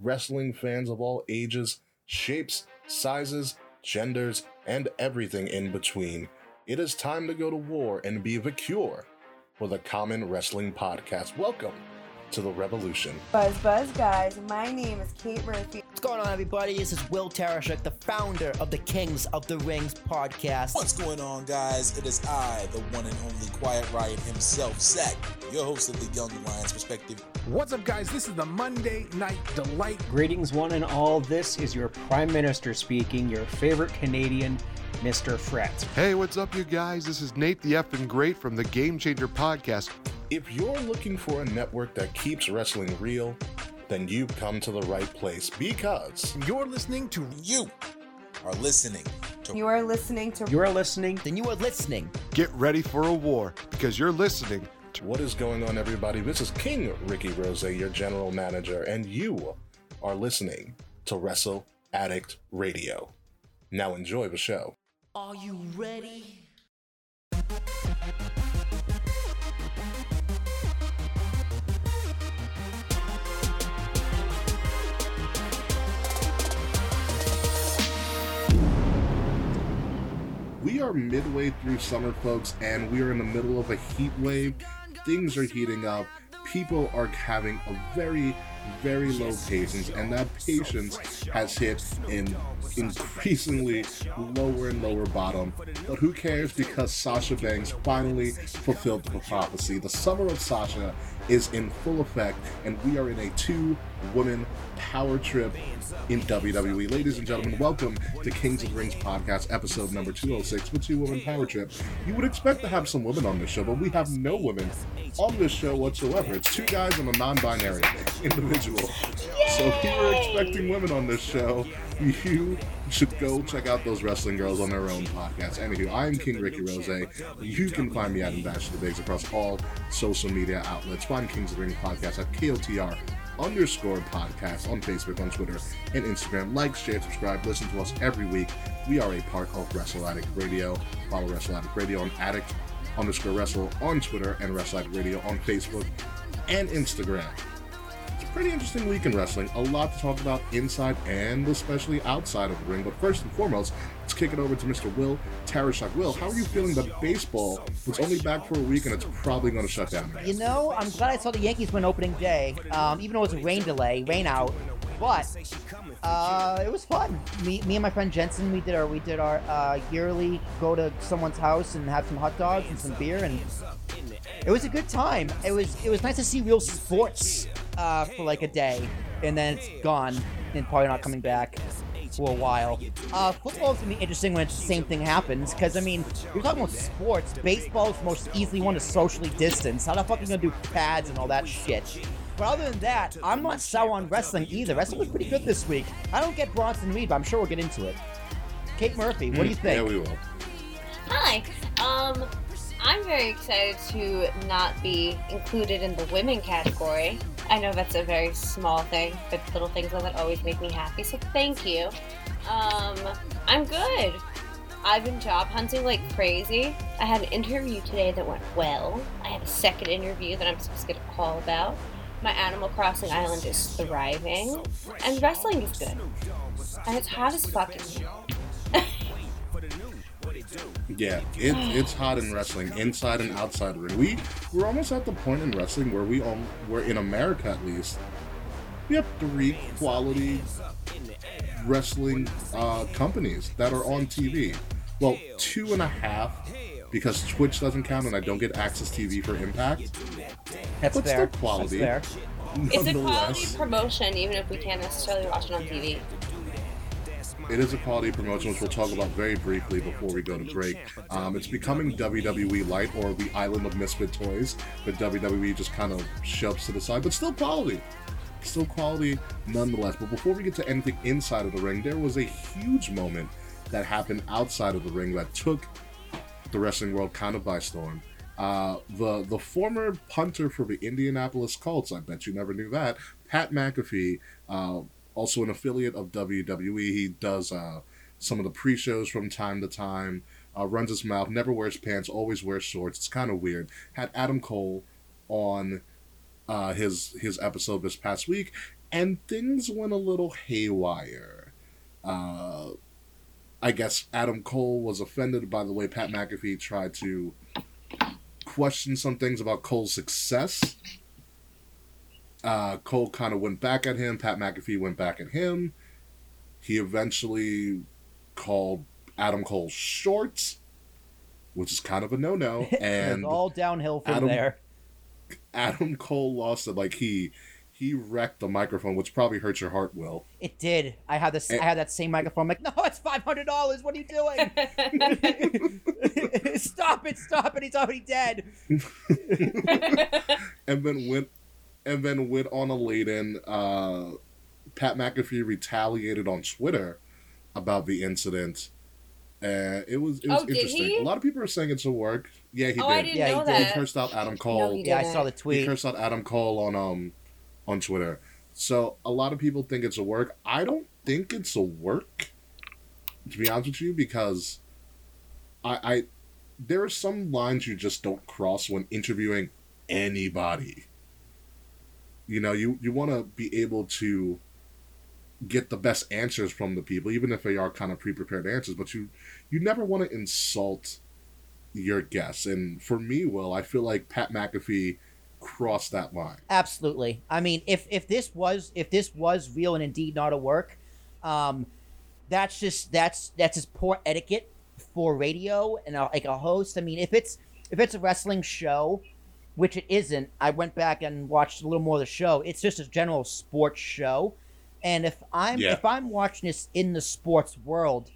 wrestling fans of all ages, shapes, sizes, genders, and everything in between. It is time to go to war and be the cure for the Common Wrestling Podcast. Welcome to the revolution. Buzz Buzz guys, my name is Kate Murphy. What's going on, everybody? This is Will Tarashuk, the founder of the Kings of the Rings podcast. What's going on, guys? It is I, the one and only Quiet Riot himself, Zach, your host of the Young Lions Perspective. What's up, guys? This is the Monday Night Delight. Greetings, one and all. This is your Prime Minister speaking, your favorite Canadian, Mr. Fret. Hey, what's up, you guys? This is Nate the Effing Great from the Game Changer Podcast. If you're looking for a network that keeps wrestling real, then you've come to the right place because You're listening to You are listening to You are listening to You are listening. Then you are listening. Get ready for a war because you're listening to what is going on, everybody? This is King Ricky Rose, your general manager, and you are listening to Wrestle Addict Radio. Now enjoy the show. Are you ready? We are midway through summer, folks, and we are in the middle of a heat wave. Things are heating up. People are having a very, very low patience, and that patience has hit an increasingly lower and lower bottom. But who cares because Sasha Banks finally fulfilled the prophecy. The summer of Sasha is in full effect, and we are in a two woman power trip in WWE. Ladies and gentlemen, welcome to Kings of Rings podcast, episode number 206 with Two Woman Power Trip. You would expect to have some women on this show, but we have no women on this show whatsoever. It's two guys and a non binary individual. So if you were expecting women on this show, you should go check out those wrestling girls on their own podcast. Anywho, I am King Ricky Rose. You can find me at Bash the Bigs across all social media outlets. Find Kings of the Ring podcast at KOTR underscore podcast on Facebook, on Twitter, and Instagram. Like, share, subscribe, listen to us every week. We are a part of Wrestle Addict Radio. Follow Wrestle Addict Radio on Addict underscore Wrestle on Twitter and Wrestle Addict Radio on Facebook and Instagram. It's a pretty interesting week in wrestling. A lot to talk about inside and especially outside of the ring. But first and foremost, let's kick it over to Mr. Will Tarashuk. Will, how are you feeling that baseball was only back for a week and it's probably going to shut down? You know, I'm glad I saw the Yankees win opening day, um, even though it was a rain delay, rain out. But uh, it was fun. Me, me and my friend Jensen, we did our we did our uh, yearly go to someone's house and have some hot dogs and some beer, and it was a good time. It was it was nice to see real sports uh, for like a day, and then it's gone and probably not coming back for a while. Uh, football's gonna be interesting when the same thing happens, because I mean, you're talking about sports. Baseball is the most easily one to socially distance. How the fuck are you gonna do pads and all that shit? But other than that, I'm not sour on wrestling either. Wrestling was pretty good this week. I don't get Bronson Reed, but I'm sure we'll get into it. Kate Murphy, what do you think? Yeah, we will. Hi. Um, I'm very excited to not be included in the women category. I know that's a very small thing, but little things like that always make me happy. So thank you. Um, I'm good. I've been job hunting like crazy. I had an interview today that went well. I have a second interview that I'm supposed to get a call about. My Animal Crossing island is thriving, and wrestling is good. And it's hot as fucking. Yeah, it, it's hot in wrestling, inside and outside. We we're almost at the point in wrestling where we all where in America at least we have three quality wrestling uh, companies that are on TV. Well, two and a half because Twitch doesn't count and I don't get AXS TV for Impact. That's But fair. still quality. That's fair. It's a quality promotion, even if we can't necessarily watch it on TV. it is a quality promotion, which we'll talk about very briefly before we go to break. Um, it's becoming WWE Light or the Island of Misfit Toys, but WWE just kind of shoves to the side, but still quality. Still quality nonetheless. But before we get to anything inside of the ring, there was a huge moment that happened outside of the ring that took the wrestling world kind of by storm. Uh, the the former punter for the Indianapolis Colts, I bet you never knew that, Pat McAfee, uh, also an affiliate of WWE. He does uh, some of the pre-shows from time to time. Uh, runs his mouth, never wears pants, always wears shorts. It's kind of weird. Had Adam Cole on uh, his his episode this past week, and things went a little haywire. I guess Adam Cole was offended by the way Pat McAfee tried to question some things about Cole's success. Uh, Cole kind of went back at him. Pat McAfee went back at him. He eventually called Adam Cole short, which is kind of a no-no. it And all downhill from Adam- there. Adam Cole lost it. Like he he wrecked the microphone, which probably hurt your heart, Will. It did. I had this. And- I had that same microphone. I'm like, no, it's five hundred dollars. What are you doing? stop it! Stop it! He's already dead. and then went and then went on a laden. Uh, Pat McAfee retaliated on Twitter about the incident. Uh, it was it was Oh, did interesting. he? A lot of people are saying it's a work. Yeah, he oh, did. I didn't Yeah, he know did. He that. cursed out Adam Cole. No, Yeah, I saw the tweet. he cursed out Adam Cole on um on Twitter. So a lot of people think it's a work. I don't think it's a work. To be honest with you, because I, I there are some lines you just don't cross when interviewing anybody. You know, you you want to be able to get the best answers from the people, even if they are kind of pre-prepared answers. But you you never want to insult your guests. And for me, Will, I feel like Pat McAfee crossed that line. Absolutely. I mean, if if this was if this was real and indeed not a work, um, that's just that's that's just poor etiquette for radio and a, like a host. I mean, if it's if it's a wrestling show, which it isn't, I went back and watched a little more of the show. It's just a general sports show, and if I'm Yeah. if I'm watching this in the sports world,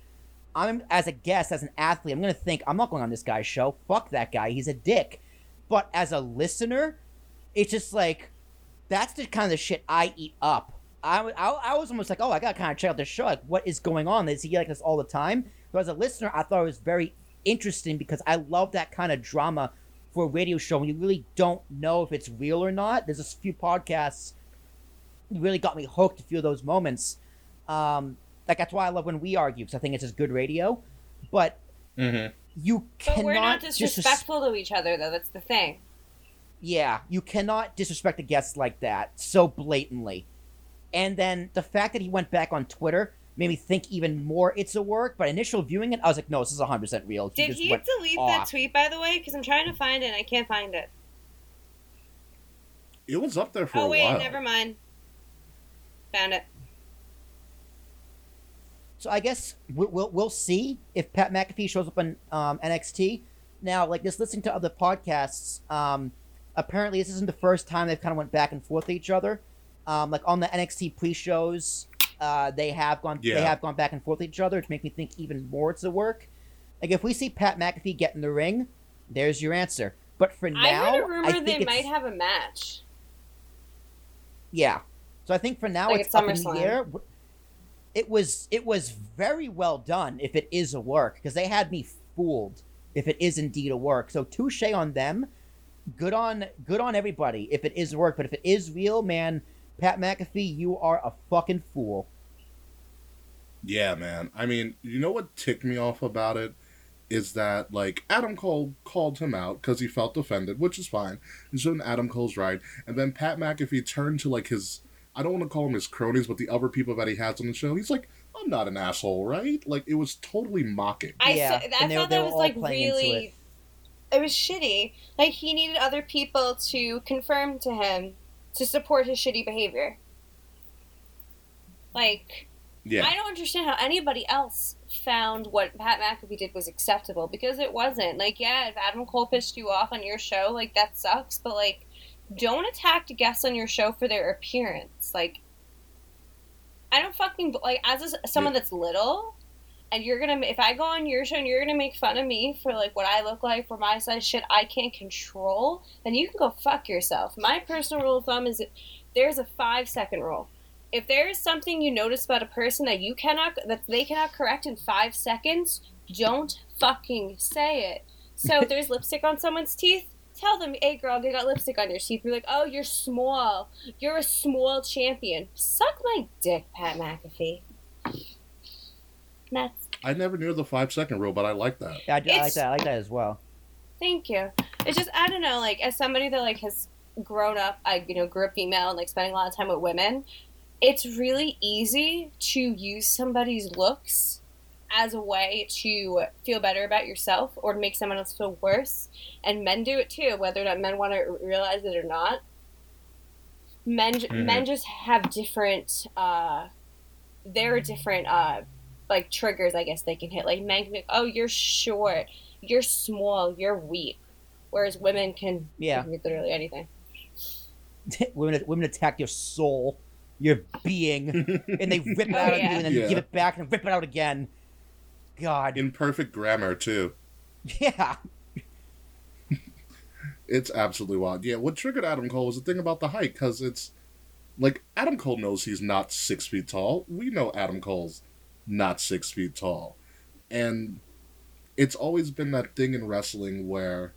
I'm as a guest, as an athlete, I'm gonna think I'm not going on this guy's show. Fuck that guy. He's a dick. But as a listener, it's just like that's the kind of shit I eat up. I I was almost like, oh, I gotta kind of check out this show. Like, what is going on? Is he like this all the time? But as a listener, I thought it was very interesting because I love that kind of drama for a radio show when you really don't know if it's real or not. There's a few podcasts that really got me hooked to feel those moments. Um, like that's why I love when we argue because I think it's just good radio. But Mm-hmm. you But cannot we're not disres- disrespectful to each other, though. That's the thing. Yeah, you cannot disrespect a guest like that so blatantly. And then the fact that he went back on Twitter made me think even more it's a work. But initial viewing it, I was like, no, this is 100% real. Did just he went delete that tweet, by the way? Because I'm trying to find it and I can't find it. It was up there for a while. Oh, a wait, while. never mind. Found it. So I guess we'll, we'll, we'll see if Pat McAfee shows up on um, NXT. Now, like just listening to other podcasts, um, apparently this isn't the first time they've kind of went back and forth with each other. Um, like on the NXT pre-shows, uh, they have gone Yeah. they have gone back and forth with each other, which make me think even more it's a work. Like if we see Pat McAfee get in the ring, there's your answer. But for now, I heard a rumor think they it's- might have a match. yeah. So I think for now Like it's at up in the air. It was it was very well done if it is a work because they had me fooled if it is indeed a work. So touche on them. Good on good on everybody if it is a work. But if it is real, man, Pat McAfee, you are a fucking fool. Yeah, man. I mean, you know what ticked me off about it is that like Adam Cole called him out because he felt offended, which is fine. And so Adam Cole's right, and then Pat McAfee turned to like his I don't want to call him his cronies, but the other people that he has on the show. He's like, I'm not an asshole, right? Like it was totally mocking. I, Yeah, saw, I and they were- thought that was like playing into really. It. Was shitty. Like he needed other people to confirm to him to support his shitty behavior. Like Yeah. I don't understand how anybody else found what Pat McAfee did was acceptable because it wasn't. Like, yeah, if Adam Cole pissed you off on your show, like that sucks. But like, don't attack guests on your show for their appearance. Like, I don't fucking like as a, someone that's little, and you're gonna if I go on your show and you're gonna make fun of me for like what I look like for my size shit I can't control, then you can go fuck yourself. My personal rule of thumb is there's a five second rule if there is something you notice about a person that you cannot that they cannot correct in five seconds, don't fucking say it. So if there's lipstick on someone's teeth, tell them, "Hey, girl, they got lipstick on your teeth." You're like, "Oh, you're small. You're a small champion. Suck my dick, Pat McAfee." That's I never knew the five second rule, but I like that. Yeah, I, I like that. I like that as well. Thank you. It's just I don't know, like as somebody that like has grown up, I you know grew up female and like spending a lot of time with women. it's really easy to use somebody's looks as a way to feel better about yourself or to make someone else feel worse. And men do it too, whether or not men want to realize it or not. Men Mhm. men just have different uh there are different uh like triggers I guess they can hit. Like men can be, oh you're short, you're small, you're weak. Whereas women can Yeah. can literally anything. women women attack your soul, your being, and they rip it Oh, out of you and then Yeah. give it back and rip it out again. God, In perfect grammar too. yeah, It's absolutely wild. Yeah, what triggered Adam Cole was the thing about the height, because it's like Adam Cole knows he's not six feet tall. We know Adam Cole's not six feet tall, and it's always been that thing in wrestling where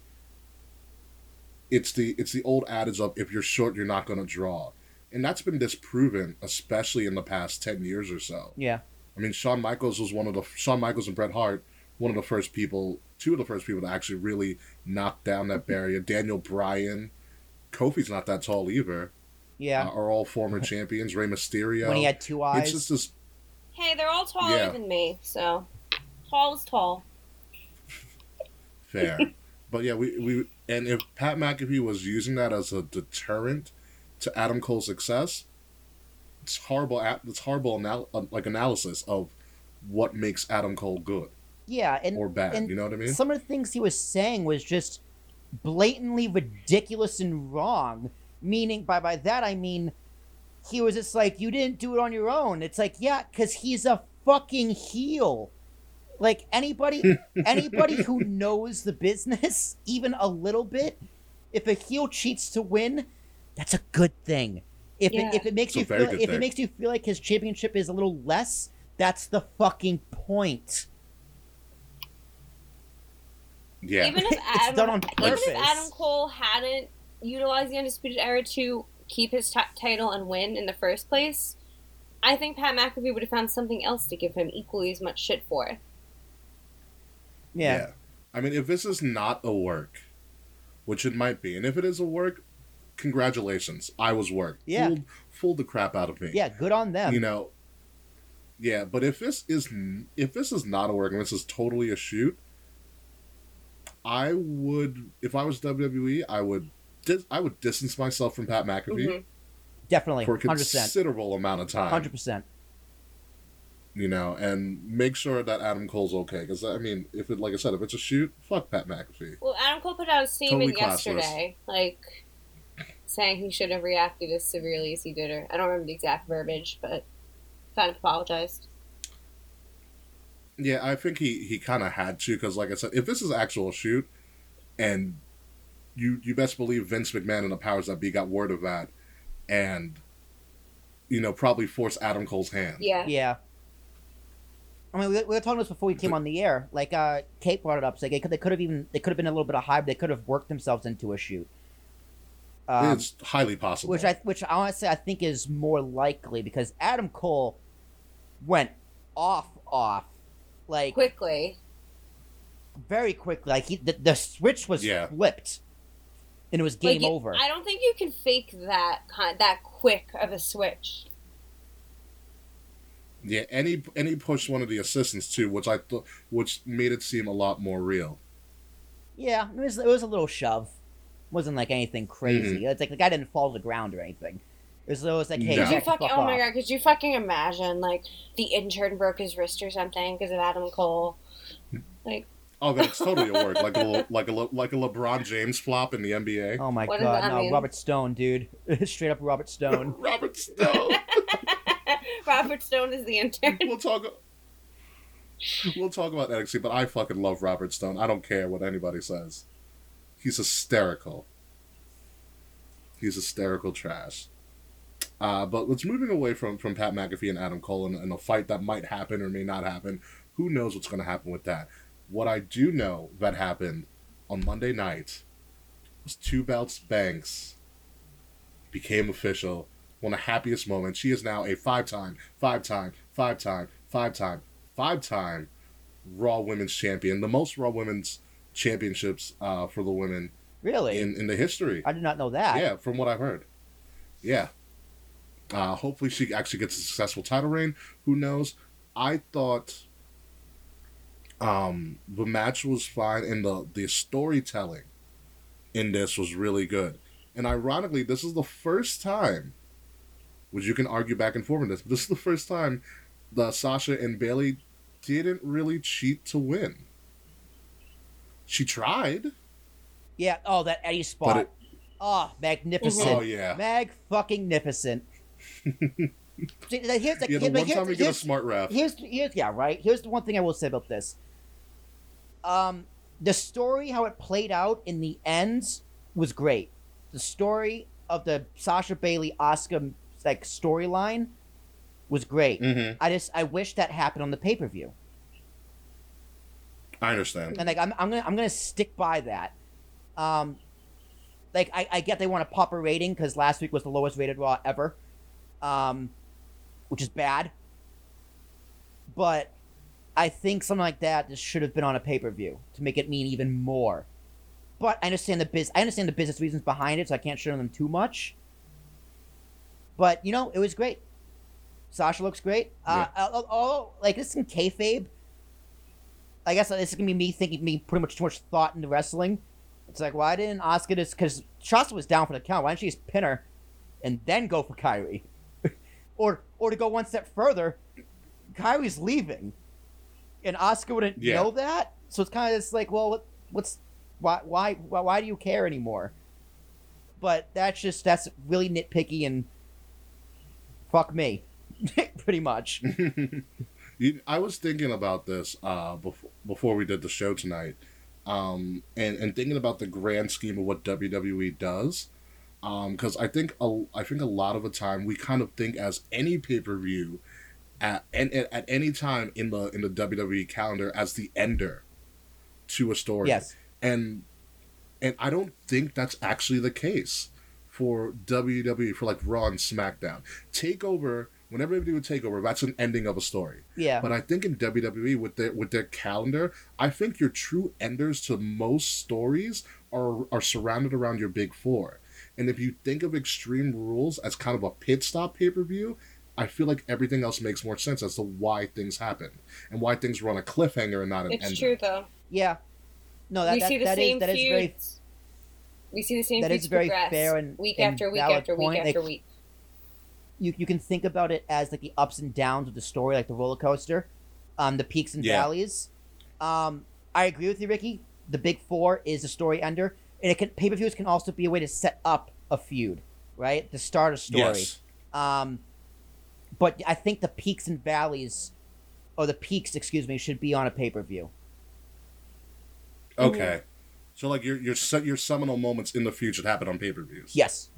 it's the it's the old adage of if you're short, you're not going to draw, and that's been disproven, especially in the past ten years or so. yeah, I mean, Shawn Michaels was one of the Shawn Michaels and Bret Hart, one of the first people, two of the first people to actually really knock down that barrier. Daniel Bryan, Kofi's not that tall either. yeah. Uh, are all former champions. Rey Mysterio. when he had two eyes, it's just this. Hey, they're all taller Yeah. than me, so tall is tall. Fair, but yeah, we we and if Pat McAfee was using that as a deterrent to Adam Cole's success, it's horrible. It's horrible anal- uh, like analysis of what makes Adam Cole good yeah, and or bad. and you know what I mean? some of the things he was saying was just blatantly ridiculous and wrong. Meaning, by by that I mean, he was just like, "You didn't do it on your own." It's like, yeah, because he's a fucking heel. Like anybody, anybody who knows the business even a little bit, if a heel cheats to win, that's a good thing. If Yeah. it, if it makes It's you feel good if it makes you feel like his championship is a little less, that's the fucking point. yeah, Even if It's Adam, done on even if. Adam Cole hadn't utilized the Undisputed Era to keep his t- title and win in the first place, I think Pat McAfee would have found something else to give him equally as much shit for. Yeah. I mean, if this is not a work, which it might be, and if it is a work, congratulations. I was worked. Yeah. Fooled, fooled the crap out of me. Yeah, good on them. You know. Yeah, but if this is if this is not a work and this is totally a shoot, I would if I was WWE, I would dis- I would distance myself from Pat McAfee Mhm. Definitely, for a hundred percent, considerable amount of time. hundred percent. You know, and make sure that Adam Cole's okay. Because I mean, if it like I said, if it's a shoot, fuck Pat McAfee. Well, Adam Cole put out a statement Totally yesterday, like saying he should have reacted as severely as he did. Or I don't remember the exact verbiage, but kind of apologized. Yeah, I think he, he kind of had to because, like I said, if this is actual shoot, and you you best believe Vince McMahon and the powers that be got word of that, and you know probably force Adam Cole's hand. Yeah. Yeah. I mean, we, we were talking this before we came on the air. Like, uh, Kate brought it up. It's like they could, they could have even they could have been a little bit of hype. They could have worked themselves into a shoot. Um, it's highly possible. which I which I want to say I think is more likely because Adam Cole went off off like Quickly. very quickly. Like he the, the switch was Yeah. flipped, and it was game Like, you- over. I don't think you can fake that kind that quick of a switch. yeah, any any pushed one of the assistants too, which I thought which made it seem a lot more real. Yeah, it was it was a little shove. it wasn't like anything crazy. Mm-hmm. It's like the guy didn't fall to the ground or anything. It was, it was like, hey, No. you Could you back fucking, fuck oh my god, could you fucking imagine like the intern broke his wrist or something because of Adam Cole? Like, Oh, that's totally a word, like a like a like a LeBron James flop in the NBA. Oh my What does god, that no, mean? Robert Stone, dude, straight up Robert Stone. Robert Stone. Robert Stone is the intern. we'll talk. We'll talk about NXT, but I fucking love Robert Stone. I don't care what anybody says. He's hysterical. He's hysterical trash. Uh, but let's moving away from, from Pat McAfee and Adam Cole and, and a fight that might happen or may not happen. Who knows what's going to happen with that? What I do know that happened on Monday night was Two Belts Banks became official. One of the happiest moments. She is now a five-time, five-time, five-time, five-time, five-time Raw Women's Champion. The most Raw Women's Championships uh, for the women Really? in, in the history. I did not know that. Yeah, from what I've heard. Yeah. Uh, hopefully, she actually gets a successful title reign. Who knows? I thought um, the match was fine, and the the storytelling in this was really good. And ironically, this is the first time, which you can argue back and forth on this, but this is the first time the Sasha and Bayley didn't really cheat to win. She tried. Yeah. Oh, that Eddie spot. it- oh, magnificent. Oh, yeah. Mag fucking nificent. See, here's the, Yeah, the one here's- time we get a smart ref. Here's here's yeah right. Here's the one thing I will say about this. Um, the story how it played out in the ends was great. The story of the Sasha Bayley Asuka like storyline was great. Mhm. I just I wish that happened on the pay per view. I understand. and like I'm, I'm gonna I'm gonna stick by that. Um, like I, I get they want to pop a rating because last week was the lowest rated Raw ever, um, which is bad. But I think something like that just should have been on a pay per view to make it mean even more. But I understand the biz I understand the business reasons behind it, so I can't shit on them too much. But you know, it was great. Sasha looks great. Uh, although, although, like this is in kayfabe, I guess this is gonna be me thinking me putting much too much thought into wrestling. It's like why didn't Asuka just because Sasha was down for the count? Why didn't she just pin her and then go for Kairi? or or to go one step further, Kairi's leaving, and Asuka wouldn't Yeah. know that. So it's kind of just like, well, what, what's why why why why do you care anymore? But that's just that's really nitpicky and fuck me, pretty much. You, I was thinking about this uh, before before we did the show tonight, um, and and thinking about the grand scheme of what WWE does, because I think a, I think a lot of the time we kind of think as any pay per view, at, and at at any time in the in the WWE calendar as the ender to a story. Yes. and and I don't think that's actually the case for WWE for like Raw and SmackDown. Takeover, whenever they do a takeover, that's an ending of a story. Yeah. But I think in WWE with their with their calendar, I think your true enders to most stories are are surrounded around your big four. And if you think of Extreme Rules as kind of a pit stop pay per view, I feel like everything else makes more sense as to why things happen and why things run a cliffhanger and not an It's ender. true though. Yeah. No, that, we that, see the that is same that is feuds. very we see the same that feuds very progress fair and- week and after week after point. week after Like, week. you, you can think about it as like the ups and downs of the story, like the roller coaster, um, the peaks and Yeah. valleys. Um, I agree with you, Ricky. The big four is a story ender, and it can pay per views can also be a way to set up a feud, right? To start a story. Yes. Um, but I think the peaks and valleys, or the peaks, excuse me, should be on a pay per view. Okay. So like your your your seminal moments in the future happen on pay per views. Yes.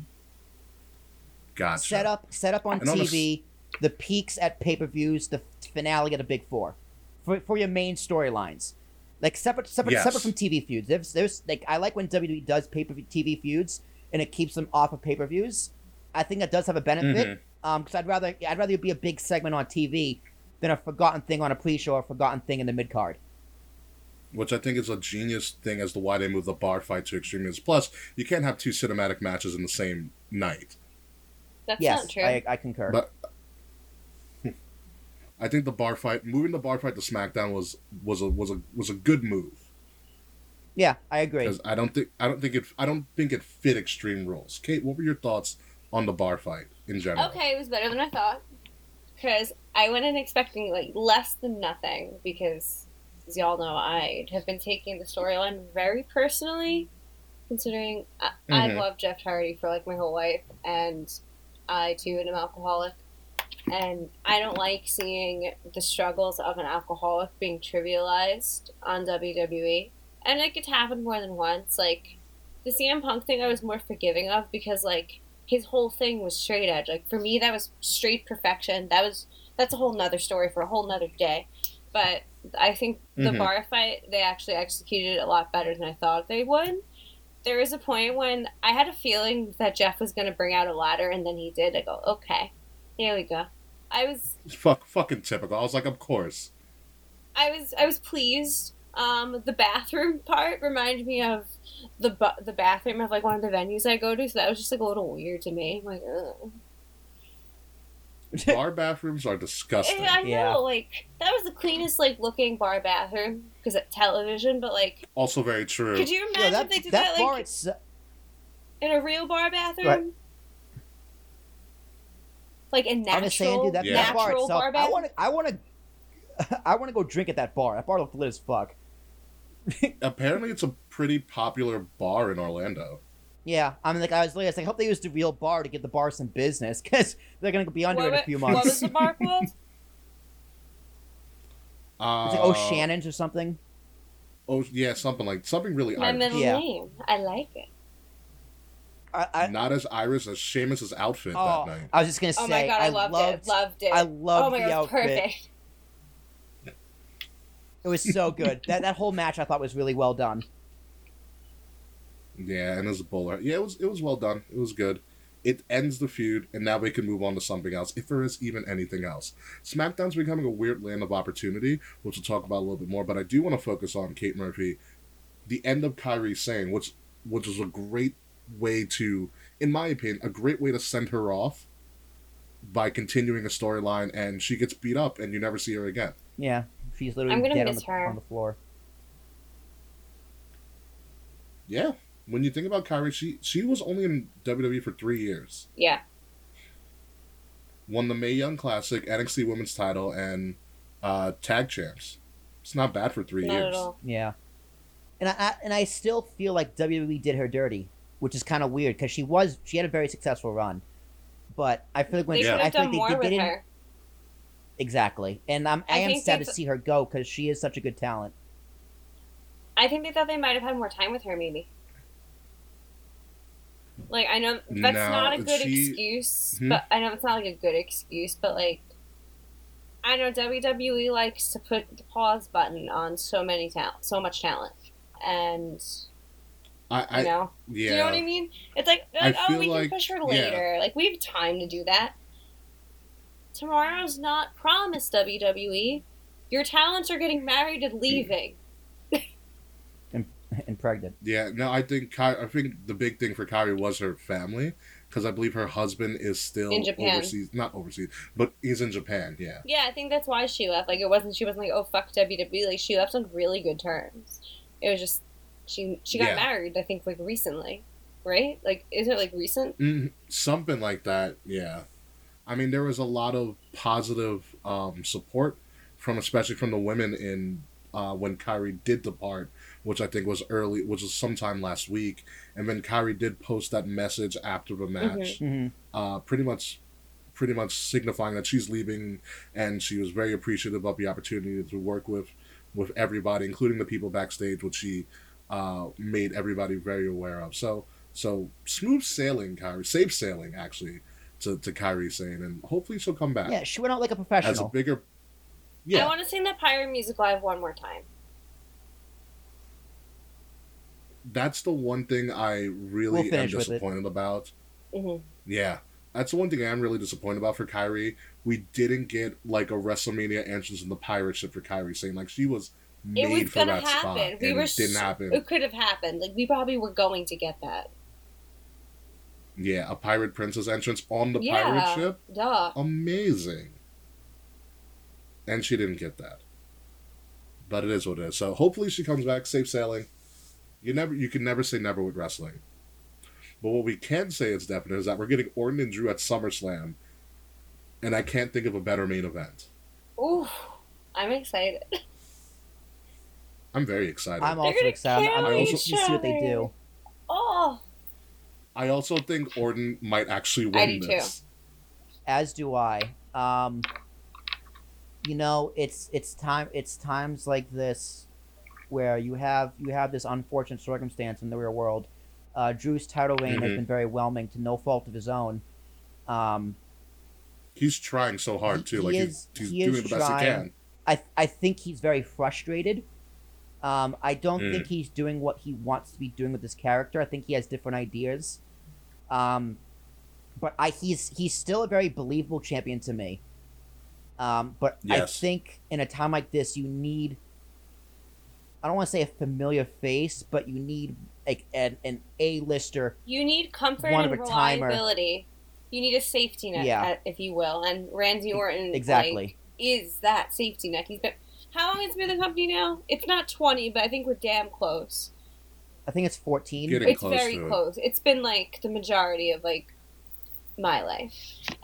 Gotcha. Set up, set up on And on a TV. The peaks at pay per views. The finale at a big four, for for your main storylines. Like separate, separate, Yes. separate from TV feuds. There's, there's like I like when WWE does pay per view TV feuds and it keeps them off of pay per views. I think that does have a benefit. Mm-hmm. Mhm. Um, because I'd rather I'd rather it be a big segment on TV than a forgotten thing on a pre-show or a forgotten thing in the mid card. Which I think is a genius thing as to why they moved the bar fight to Extreme Rules. Plus, you can't have two cinematic matches in the same night. That's yes, not true. I, I concur. But I think the bar fight, moving the bar fight to SmackDown was was a was a was a good move yeah, I agree. because I don't think I don't think it I don't think it fit Extreme Rules. Kate, what were your thoughts on the bar fight in general? Okay, it was better than I thought. Because I went in expecting like less than nothing. Because, as y'all know, I have been taking the storyline very personally. Considering I, I've Mhm. loved Jeff Hardy for like my whole life, and I too am an alcoholic, and I don't like seeing the struggles of an alcoholic being trivialized on WWE. And like it's happened more than once. Like the CM Punk thing, I was more forgiving of because like his whole thing was straight edge. Like for me, that was straight perfection. That was that's a whole nother story for a whole nother day. But I think the Mhm. bar fight they actually executed it a lot better than I thought they would. There was a point when I had a feeling that Jeff was going to bring out a ladder, and then he did. I go, okay, here we go. I was Fuck, fucking typical. I was like, of course. I was I was pleased. Um, the bathroom part reminded me of the bu- the bathroom of like one of the venues I go to, so that was just like a little weird to me. I'm like, Ugh. Bar bathrooms are disgusting. I know. Yeah. Like that was the cleanest like looking bar bathroom because it's television. But like, Also very true. could you imagine Yeah, that, they did that that, bar like it's in a real bar bathroom? Right. Like a natural, I'm saying, dude, that, Yeah. that bar natural itself. bar I want to, I want to, I want to go drink at that bar. That bar looked lit as fuck. Apparently, it's a pretty popular bar in Orlando. Yeah, I mean, like I was, like, I was like, I hope they used the real bar to get the bar some business because they're gonna be under what, in a wa- few what months. was the bar called? Uh, It's like, oh, Shannon's or something. Oh, yeah, something like something really My Irish. middle Yeah. name. I like it. I, I, Not as Irish as Sheamus's outfit oh, that night. I was just gonna say, Oh my god, I, loved, loved, it. Loved it. I loved oh my the god, outfit. perfect. It was so good. that that whole match I thought was really well done. Yeah, and as a bowler, yeah, it was it was well done. It was good. It ends the feud, and now we can move on to something else, if there is even anything else. SmackDown's becoming a weird land of opportunity, which we'll talk about a little bit more. But I do want to focus on Kate Murphy, the end of Kairi Sane, which which was a great way to, in my opinion, a great way to send her off by continuing a storyline, and she gets beat up, and you never see her again. Yeah, she's literally I'm gonna dead on the, her. on the floor. Yeah, when you think about Kairi, she she was only in WWE for three years. Yeah. won the Mae Young Classic, NXT Women's Title, and uh, Tag Champs. It's not bad for three Not years. at all. Yeah, and I, I and I still feel like WWE did her dirty, which is kind of weird because she was she had a very successful run, but I feel like when They she, could I have feel done like they, more they with didn't her. Exactly, and I'm, I, I am sad to see her go because she is such a good talent. I think they thought they might have had more time with her, maybe. Like I know that's No, not a good she- excuse, Hmm? but I know it's not like a good excuse, but like I know WWE likes to put the pause button on so many talent, so much talent, and I, you I know, yeah. do you know what I mean? It's like, I like oh, we like- can push her yeah. later. Like we have time to do that. Tomorrow's not promised, WWE. Your talents are getting married and leaving. and pregnant. Yeah, no, I think Ky- I think the big thing for Kairi was her family because I believe her husband is still In Japan. overseas, not overseas, but he's in Japan. Yeah, Yeah, I think that's why she left. Like it wasn't she wasn't like, oh fuck WWE. Like she left on really good terms. It was just she she got Yeah. married. I think like recently, right? Like is it like recent? mm, something like that. Yeah, I mean there was a lot of positive um, support from especially from the women in uh, when Kairi did depart, which I think was early, which was sometime last week, and then Kairi did post that message after the match. hmm uh, pretty much pretty much signifying that she's leaving. And she was very appreciative of the opportunity to work with with everybody including the people backstage which she uh, made everybody very aware of. So so smooth sailing Kairi. Safe sailing actually to, to Kairi Sane and hopefully she'll come back Yeah, she went out like a professional. as a bigger. Yeah. I want to sing that Pirate Music Live one more time. that's the one thing I We'll really am finish with it. disappointed about hmm Yeah, that's the one thing I'm really disappointed about for Kairi. We didn't get like a WrestleMania entrance in the pirate ship for Kairi Sane like she was It made was for gonna that spot, happen. We and were it didn't happen. It could have happened. Like we probably were going to get that. Yeah, a pirate princess entrance on the yeah. pirate ship, Duh. amazing. And she didn't get that, but it is what it is. So hopefully she comes back, safe sailing. You never, you can never say never with wrestling. But what we can say is definite is that we're getting Orton and Drew at SummerSlam, and I can't think of a better main event. Ooh, I'm excited. I'm I'm very excited. I'm also excited. I'm kill anxious to see what they do. Oh, I also think Orton might actually I win do this. As do I. Um, you know, it's it's time. It's times like this where you have you have this unfortunate circumstance in the real world. Uh, Drew's title reign has Mhm. been very whelming to no fault of his own. Um, He's trying so hard too. He like is- he's, he's he doing is the best he trying. can. I I think he's very frustrated. Um, I don't Mm. think he's doing what he wants to be doing with this character. I think he has different ideas. Um, but I he's he's still a very believable champion to me. Um, but I think in a time like this, you need. I don't want to say a familiar face, but you need like an an A lister. you need comfort One of and a timer. reliability. You need a safety net, Yeah. uh, if you will. And Randy Orton like, Exactly. is that safety net. He's been how long has he been in the company now? It's not twenty, but I think we're damn close. I think it's 14. Getting it's close very to it. close. It's been like the majority of like my life,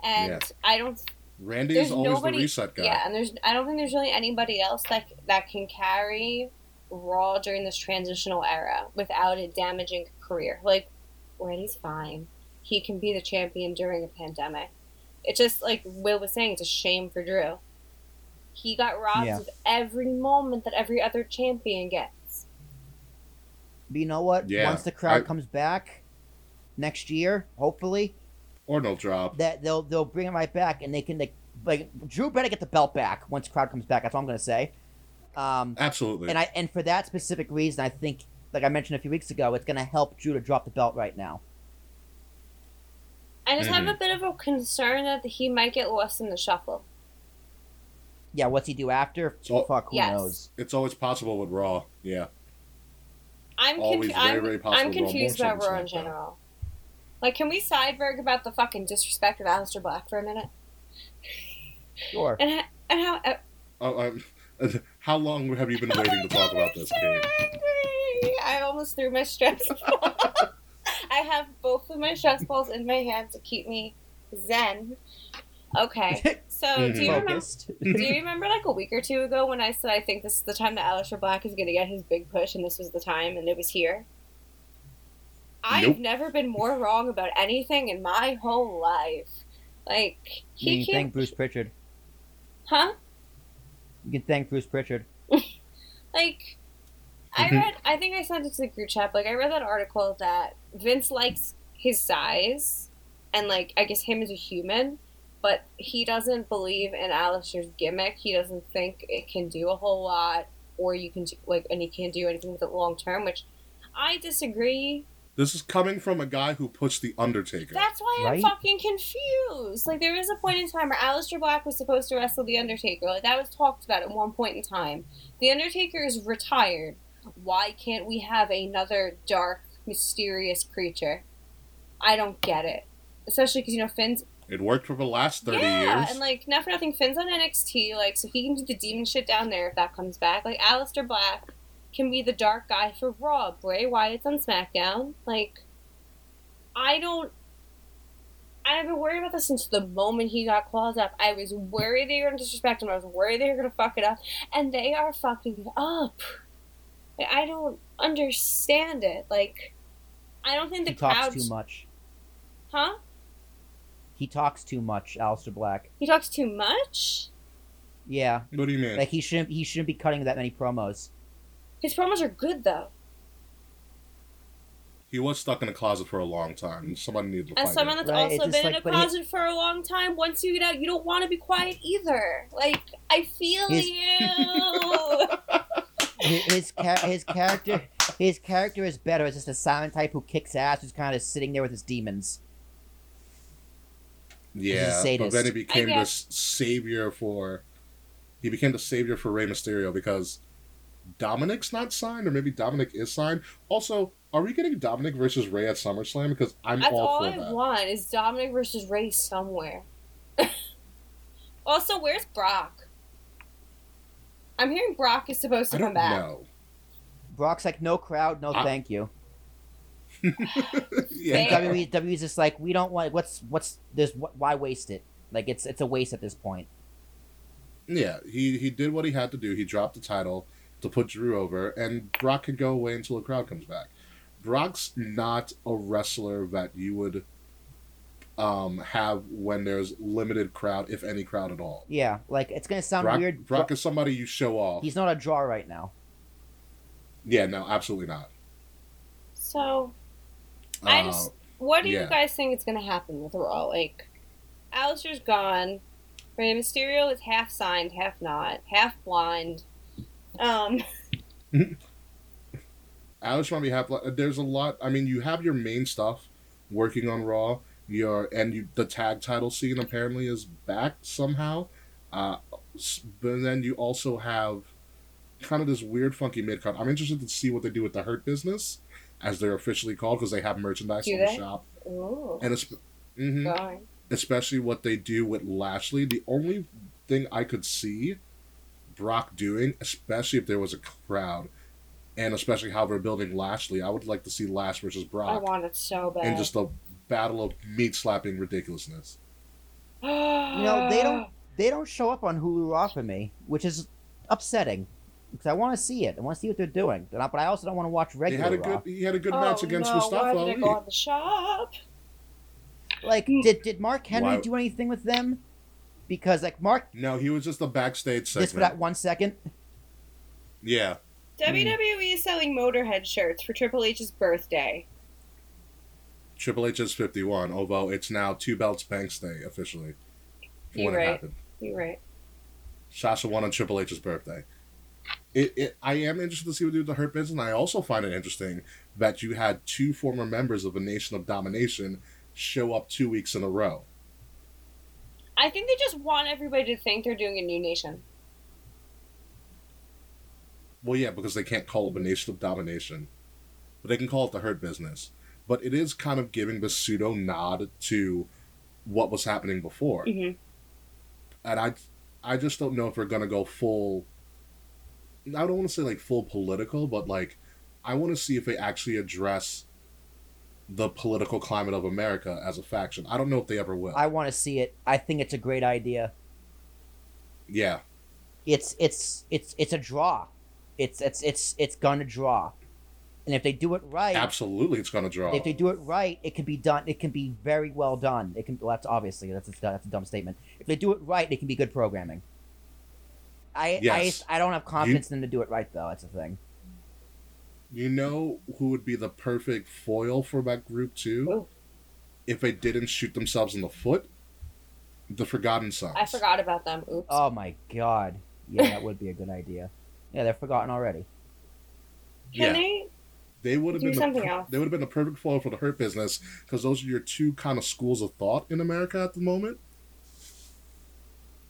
and Yeah. I don't. Randy's There's always nobody. the reset guy. Yeah, and there's. I don't think there's really anybody else that that can carry Raw during this transitional era without it damaging career. Like Randy's fine. He can be the champion during a pandemic. It's just like Will was saying. It's a shame for Drew. He got robbed Yeah. of every moment that every other champion gets. But you know what? Yeah, Once the crowd I- comes back next year, hopefully, Or no drop. that they'll they'll bring it right back, and they can like like Drew better get the belt back once crowd comes back. That's all I'm gonna say. Um, Absolutely. and I and for that specific reason, I think, like I mentioned a few weeks ago, it's gonna help Drew to drop the belt right now. I just have Mhm. a bit of a concern that he might get lost in the shuffle. Yeah, what's he do after? So- Fuck, who Yes. knows? it's always possible with Raw. Yeah. I'm Always confu- very, I'm, very possible I'm Raw, confused about than Raw in general. Like, can we sideberg about the fucking disrespect of Aleister Black for a minute? Sure. And ha- and how uh, Oh, um, how long have you been waiting to talk about this, Kate? I almost threw my stress ball. I have both of my stress balls in my hands to keep me zen. Okay, so do you remember? Do you remember like a week or two ago when I said I think this is the time that Aleister Black is going to get his big push, and this was the time, and it was here? I've Nope. never been more wrong about anything in my whole life. Like he you can can't, thank Bruce Pritchard. huh? You can thank Bruce Pritchard. Like I Mhm. read, I think I sent it to the group chat. Like I read that article that Vince likes his size, and like I guess him as a human, but he doesn't believe in Aleister's gimmick. He doesn't think it can do a whole lot, or you can do, like, and he can't do anything with it long term. Which I disagree. This is coming from a guy who pushed the Undertaker. That's why I'm fucking confused. Like there was a point in time where Aleister Black was supposed to wrestle the Undertaker. Like that was talked about at one point in time. The Undertaker is retired. Why can't we have another dark, mysterious creature? I don't get it. Especially because you know Finn's It worked for the last thirty yeah, years. and like not for nothing, Finn's on NXT, like so he can do the demon shit down there if that comes back. Like Aleister Black can be the dark guy for Raw. Bray Wyatt's on SmackDown. Like I don't. I've been worried about this since the moment he got claws up. I was worried they were going to disrespect him. I was worried they were going to fuck it up, and they are fucking it up. I don't understand it. Like, I don't think the He talks crowd. too much. Huh? He talks too much, Aleister Black. He talks too much. Yeah, what do you mean? like he shouldn't. He shouldn't be cutting that many promos. His promos are good though. he was stuck in a closet for a long time. Somebody needed to As find someone that's Right, also it's just been in a but he- closet for a long time, once you get out, you don't want to be quiet either. Like, I feel His- you. His his, cha- his character his character is better as just a silent type who kicks ass, who's kind of sitting there with his demons. Yeah, but sadist. then he became I this savior for. He became the savior for Rey Mysterio because Dominik's not signed, or maybe Dominik is signed. Also, are we getting Dominik versus Rey at SummerSlam? Because I'm That's all all for I that. want is Dominik versus Rey somewhere. also, where's Brock? I'm hearing Brock is supposed to come don't back. know. Brock's like, no crowd, no I- thank you. yeah, And Fair. WWE, WWE's just like, we don't want. What's what's this? wh- Why waste it? Like it's it's a waste at this point. yeah. He he did what he had to do. He dropped the title to put Drew over, and Brock can go away until the crowd comes back. Brock's not a wrestler that you would um, have when there's limited crowd, if any crowd at all. Yeah, like it's gonna sound Brock, weird. Brock is somebody you show off. he's not a draw right now. Yeah, no, absolutely not. So, I Uh, just. What do yeah. you guys think is going to happen with Raw? Like, Aleister's gone. Rey Mysterio is half signed, half not, half blind. Um, Alex might be half. There's a lot. I mean, you have your main stuff working on Raw. Your and you the tag title scene apparently is back somehow. Uh, but then you also have kind of this weird, funky mid card. I'm interested to see what they do with the Hurt Business, as they're officially called, because they have merchandise Do on the shop, ooh, and it's. hmm especially what they do with Lashley. The only thing I could see Brock doing, especially if there was a crowd, and especially how they're building Lashley, I would like to see Lash versus Brock. I want it so bad. And just a battle of meat slapping ridiculousness. you You know, they don't they don't show up on Hulu Raw for me, which is upsetting because I want to see it. I want to see what they're doing, but I but I also don't want to watch regular. He regular had a Raw. good he had a good oh, match against no, Mustafa Why did I Ali. go on the shop? Like, mm. did did Mark Henry Why- do anything with them? Because like Mark, No, he was just a backstage segment. just for that one second. Yeah. WWE hmm. is selling Motorhead shirts for Triple H's birthday. Triple H is 51, although it's now two belts Banks Day officially. You're right. You're right. Sasha won on Triple H's birthday. It, it, I am interested to see what they do with the Hurt Business, and I also find it interesting that you had two former members of the Nation of Domination show up two weeks in a row. I think they just want everybody to think they're doing a new nation. Well, yeah, because they can't call it the Nation of Domination, but they can call it the Hurt Business. But it is kind of giving the pseudo nod to what was happening before, Mhm. and I, I just don't know if we're gonna go full. I don't want to say like full political, but like, I want to see if they actually address the political climate of America as a faction. I don't know if they ever will. I want to see it. I think it's a great idea. yeah, It's it's it's it's a draw. It's it's it's it's gonna draw, and if they do it right, absolutely, it's gonna draw. if they do it right, it can be done. It can be very well done. It can. Well, that's obviously that's that's a dumb statement. If they do it right, it can be good programming. I Yes. I I don't have confidence in them to do it right though. That's the thing. You know who would be the perfect foil for that group too? Who? If they didn't shoot themselves in the foot? The Forgotten Sons. I forgot about them. Oops. Oh my god. Yeah, that would be a good idea. Yeah, they're forgotten already. Can yeah. they? They would have been the, something per- else? they would have been the perfect foil for the Hurt Business because those are your two kind of schools of thought in America at the moment.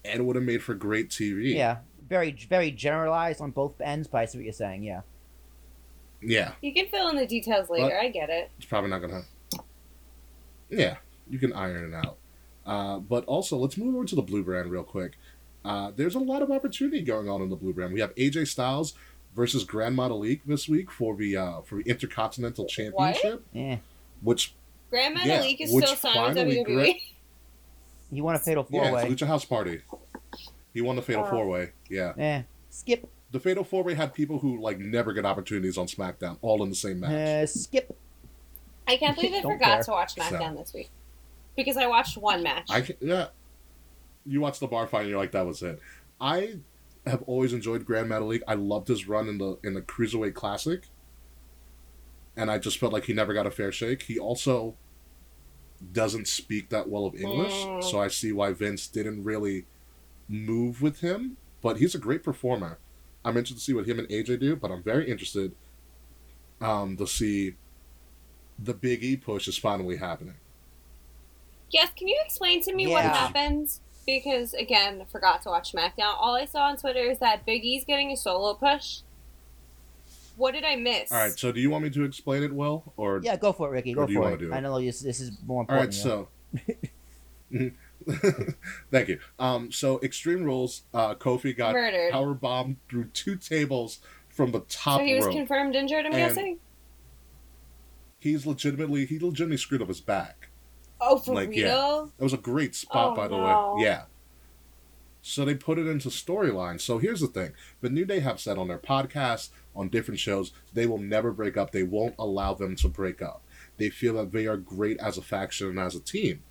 And it would have made for great TV. Yeah, very very generalized on both ends, but I see what you're saying. Yeah. Yeah. You can fill in the details later. I get it. It's probably not gonna. Yeah, you can iron it out. Uh, but also, let's move over to the blue brand real quick. Uh, there's a lot of opportunity going on in the blue brand. We have AJ Styles versus Grand League this week for the uh, for the Intercontinental Championship, Yeah. which Grand Yeah, Metalik is still signed with finally WWE. gra- He won a fatal four yeah, way. it's Lucha House Party. He won the Fatal Oh. Four Way. Yeah, Eh. Skip. the Fatal Four Way had people who like never get opportunities on SmackDown, all in the same match. Uh, skip. I can't believe I forgot care. to watch So. SmackDown this week because I watched one match. I can, yeah. You watch the bar fight and you're like, that was it. I have always enjoyed Grand Metalik. I loved his run in the in the Cruiserweight Classic, and I just felt like he never got a fair shake. He also doesn't speak that well of English, Mm. so I see why Vince didn't really move with him. But he's a great performer. I'm interested to see what him and AJ do, but I'm very interested um, to see the Big E push is finally happening. Yes, can you explain to me what Yeah. happens? Because again, I forgot to watch SmackDown. All I saw on Twitter is that Big E's getting a solo push. What did I miss? All right, so do you want me to explain it well, or Yeah, go for it, Ricky. Or Go do you for wanna it. do it? I know this, this is more important. All right, important. so thank you. Um, so Extreme Rules, uh, Kofi got Murdered. power bombed through two tables from the top so he was rope. confirmed injured. I'm And- guessing. He's legitimately he legitimately screwed up his back. Oh, for like, real? yeah. That was a great spot, Oh, by the no. way. Yeah. So they put it into storyline. So here's the thing: the New Day have said on their podcast, on different shows, they will never break up. They won't allow them to break up. They feel that they are great as a faction and as a team.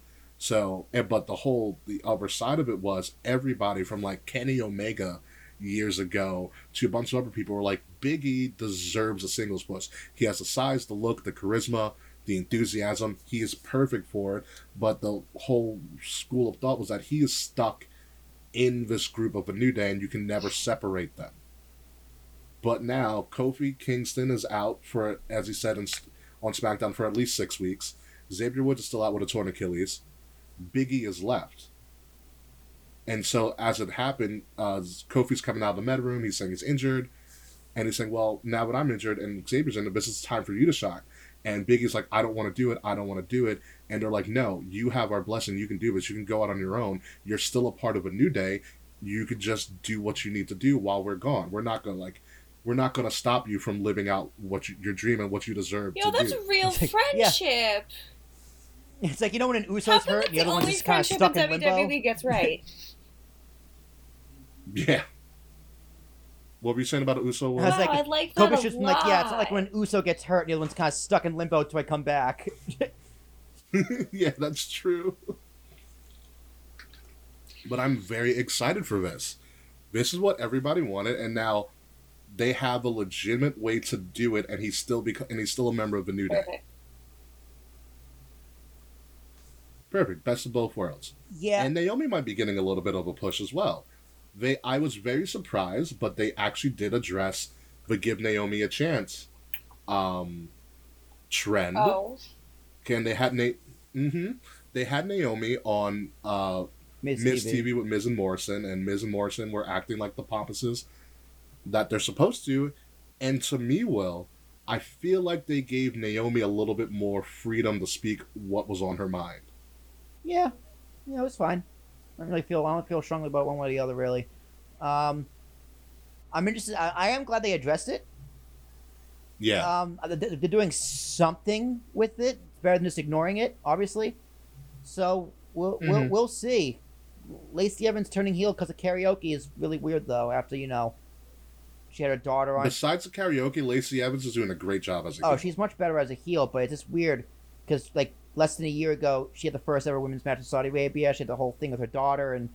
So, but the whole the other side of it was everybody from like Kenny Omega years ago to a bunch of other people were like, Big E deserves a singles push. He has the size, the look, the charisma, the enthusiasm. He is perfect for it. But the whole school of thought was that he is stuck in this group of a New Day and you can never separate them. But now Kofi Kingston is out for, as he said in, on SmackDown, for at least six weeks. Xavier Woods is still out with a torn Achilles. Biggie is left. And so, as it happened, uh, Kofi's coming out of the med room. He's saying he's injured. And he's saying, Well, now that I'm injured and Xavier's in it, this is time for you to shine. And Big E's like, I don't want to do it. I don't want to do it. And they're like, No, you have our blessing. You can do this. You can go out on your own. You're still a part of a new day. You could just do what you need to do while we're gone. We're not gonna like, we're not gonna stop you from living out what you, your dream and what you deserve Yo, to that's do. real It's like, yeah. Friendship. It's like you know when an How Uso's hurt, that's and the other the one's just kind of stuck in in WWE limbo. gets right? Yeah. What were you saying about Uso? I was like, I like that Kobe's a just been like, yeah, it's not like when Uso gets hurt, and the other one's kind of stuck in limbo till I come back. yeah, that's true. But I'm very excited for this. This is what everybody wanted, and now they have a legitimate way to do it, and he's still beco- and he's still a member of the New Day. Perfect. Perfect, best of both worlds. yeah, And Naomi might be getting a little bit of a push as well. They, I was very surprised, but they actually did address the give Naomi a chance um, trend. Oh, Okay, and they had Na- hmm They had Naomi on uh, Miz Miz TV. TV with Miz and Morrison, and Miz and Morrison were acting like the pompuses that they're supposed to. And to me, Will, I feel like they gave Naomi a little bit more freedom to speak what was on her mind. Yeah, yeah, it was fine. I don't really feel. I don't feel strongly about one way or the other, really. Um, I'm interested. I, I am glad they addressed it. Yeah, Um, they're, they're doing something with it. It's better than just ignoring it, obviously. So we'll we'll, Mhm. we'll see. Lacey Evans turning heel because of karaoke is really weird, though. After you know, she had her daughter on. besides the karaoke, Lacey Evans is doing a great job as a Oh, heel. she's much better as a heel, but it's just weird because like less than a year ago, she had the first ever women's match in Saudi Arabia. She had the whole thing with her daughter, and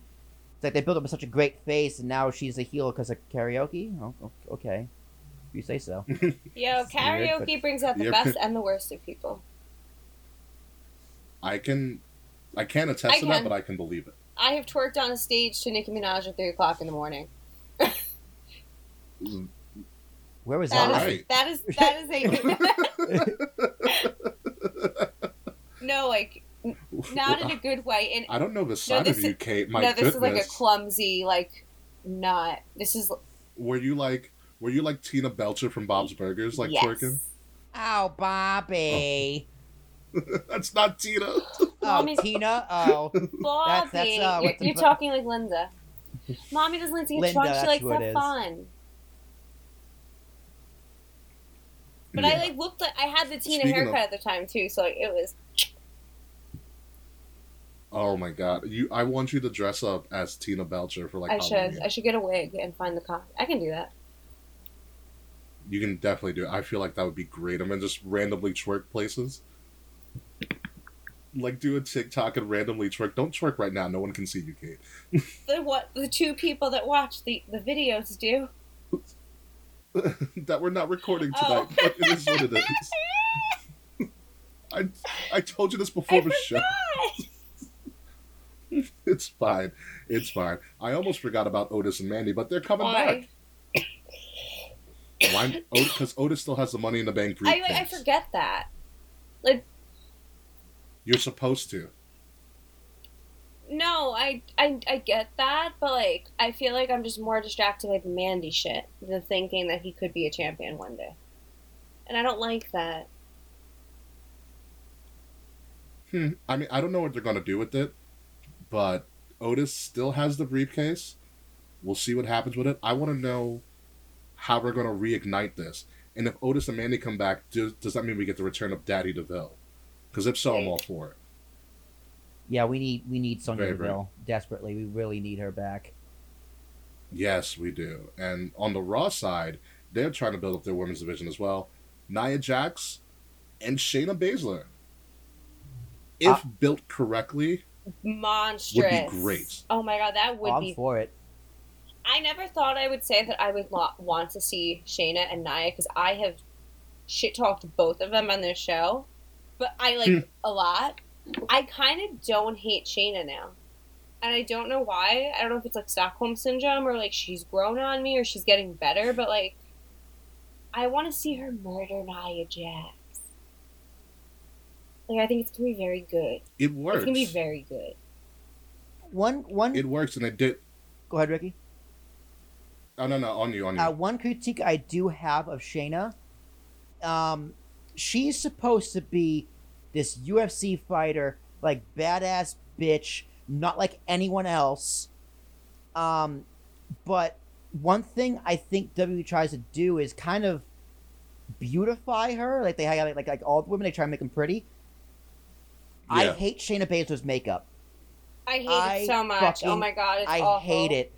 it's like they built up such a great face, and now she's a heel because of karaoke. Oh, okay, if you say so. yo, weird, karaoke brings out the Yep. best and the worst of people. I can, I can't attest I to that, but I can believe it. I have twerked on a stage to Nicki Minaj at three o'clock in the morning. Mm. Where was That that? is Alright. that is that is a no, like not in a good way. And I don't know the side this of you, is- Kate. My no, this goodness. is like a clumsy, like not. This is were you like, were you like Tina Belcher from Bob's Burgers, like yes. twerking? Ow, Bobby. That's not Tina. Oh, Mommy's- Tina. Oh, Bobby, that's, uh, you're, the you're fu- talking like Linda. Mommy doesn't like to get Linda, drunk. She likes who to have fun. But I like looked like I had the Tina Speaking of- haircut at the time too, so like, it was Oh my god, you! I want you to dress up as Tina Belcher for like I Halloween. should I should get a wig and find the con. I can do that. You can definitely do it. I feel like that would be great. I'm gonna just randomly twerk places. Like do a TikTok and randomly twerk. Don't twerk right now. No one can see you, Kate. The what the two people that watch the the videos do. that we're not recording Oh. tonight, but it is what it is. I I told you this before I the show. It's fine. It's fine. I almost forgot about Otis and Mandy, but they're coming Why? back. Why? Because Otis still has the Money in the Bank I like, I forget that. Like You're supposed to. No, I, I I get that, but like I feel like I'm just more distracted by the Mandy shit than thinking that he could be a champion one day. And I don't like that. Hmm. I mean, I don't know what they're gonna do with it, but Otis still has the briefcase. We'll see what happens with it. I want to know how we're gonna reignite this, and if Otis and Mandy come back, does, does that mean we get the return of Daddy Deville? Because if so, I'm all for it. yeah, we need we need Sonya very. Deville desperately. We really need her back. Yes, we do. And on the Raw side, they're trying to build up their women's division as well. Nia Jax and Shayna Baszler. If Uh, built correctly, Monstrous. great. Oh my god, that would Oh, I'm be. for it. I never thought I would say that I would lo- want to see Shayna and Nia because I have shit talked both of them on their show, but I like Hmm. a lot. I kind of don't hate Shayna now. And I don't know why. I don't know if it's like Stockholm syndrome or like she's grown on me or she's getting better, but like I want to see her murder Nia Jax. Like I think it's gonna be very good. it works. It's gonna be very good. One one. it works, and it did. go ahead, Ricky. Oh no, no, on you, on you. Uh, one critique I do have of Shayna, um, she's supposed to be this UFC fighter, like badass bitch, not like anyone else. Um, but one thing I think WWE tries to do is kind of beautify her. Like they have like like all the women, they try to make them pretty. I hate Shayna Baszler's makeup. I hate I it so much. fucking- oh my god, it's I awful. hate it.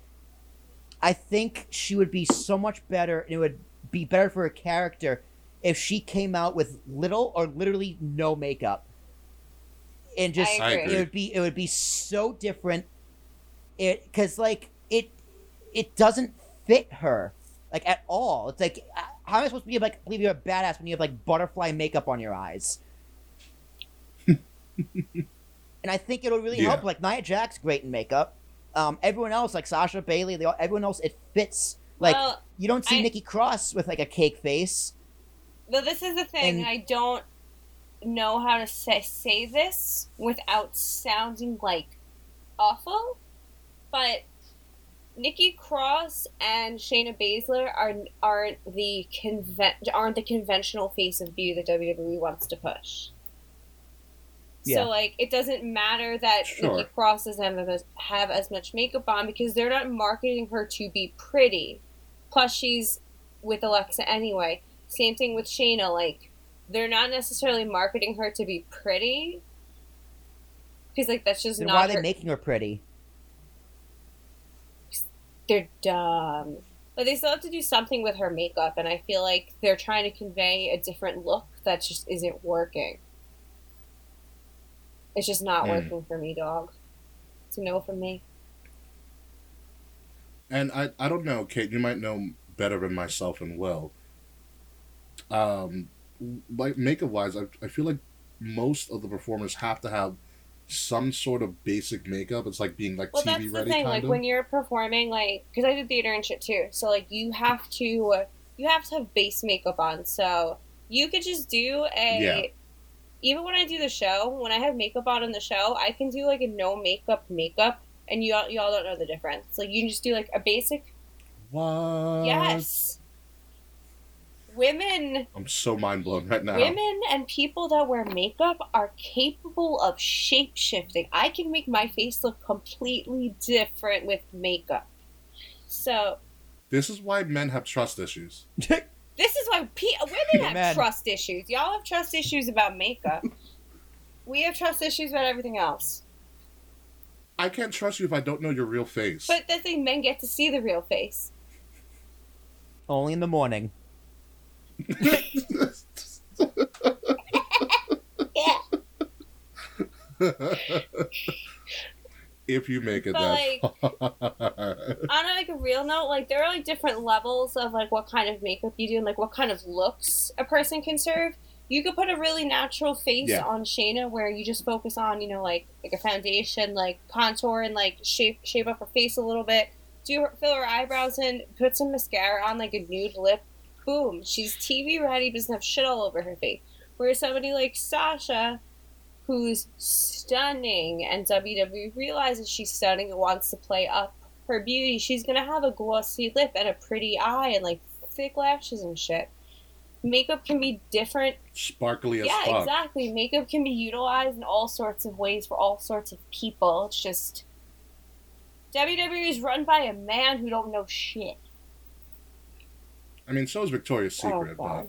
I think she would be so much better, and it would be better for her character if she came out with little or literally no makeup, and just I agree. it would be it would be so different. It because like it it doesn't fit her like at all. It's like uh, how am I supposed to be like believe you're a badass when you have like butterfly makeup on your eyes? And I think it'll really Yeah. help. Like Nia Jax's great in makeup. Um, everyone else, like Sasha Bayley, they all, everyone else, it fits. Like well, you don't see I- Nikki Cross with like a cake face. But this is the thing. And- I don't know how to say, say this without sounding like awful, but Nikki Cross and Shayna Baszler are aren't the conven- aren't the conventional face of beauty that WWE wants to push. Yeah. So like it doesn't matter that Sure. Nikki Cross doesn't have as, have as much makeup on because they're not marketing her to be pretty. Plus she's with Alexa anyway. Same thing with Shayna. Like they're not necessarily marketing her to be pretty because like that's just Then not. why are they her- making her pretty? they're dumb. But they still have to do something with her makeup, and I feel like they're trying to convey a different look that just isn't working. It's just not Mm. working for me, dog. It's a no from me. And I, I don't know, Kate. You might know better than myself and Will. Um, like makeup wise, I, I feel like most of the performers have to have some sort of basic makeup. It's like being like Well, TV that's the ready, thing. kind Like of. when you're performing, like because I did theater and shit too. So like you have to, you have to have base makeup on. So you could just do a. Yeah. Even when I do the show, when I have makeup on in the show, I can do like a no makeup makeup, and you all you all don't know the difference. Like you can just do like a basic. what? Yes. Women I'm so mind blown right now. Women and people that wear makeup are capable of shape shifting. I can make my face look completely different with makeup. So This is why men have trust issues. this is why pe- women have Amen. trust issues. Y'all have trust issues about makeup. we have trust issues about everything else. I can't trust you if I don't know your real face. But the thing, men get to see the real face. Only in the morning. Yeah. if you make it But, that far. on like a real note, like there are like different levels of like what kind of makeup you do and like what kind of looks a person can serve. You could put a really natural face Yeah. on Shayna where you just focus on, you know, like like a foundation, like contour and like shape shape up her face a little bit. Do her, fill her eyebrows in, put some mascara on, like a nude lip. Boom, she's TV ready, but doesn't have shit all over her face. Whereas somebody like Sasha, who's stunning, and WWE realizes she's stunning and wants to play up her beauty, she's gonna have a glossy lip and a pretty eye and like thick lashes and shit. Makeup can be different. Sparkly as yeah, fuck. exactly. Makeup can be utilized in all sorts of ways for all sorts of people. It's just WWE is run by a man who don't know shit. I mean, so is Victoria's Secret, oh, but.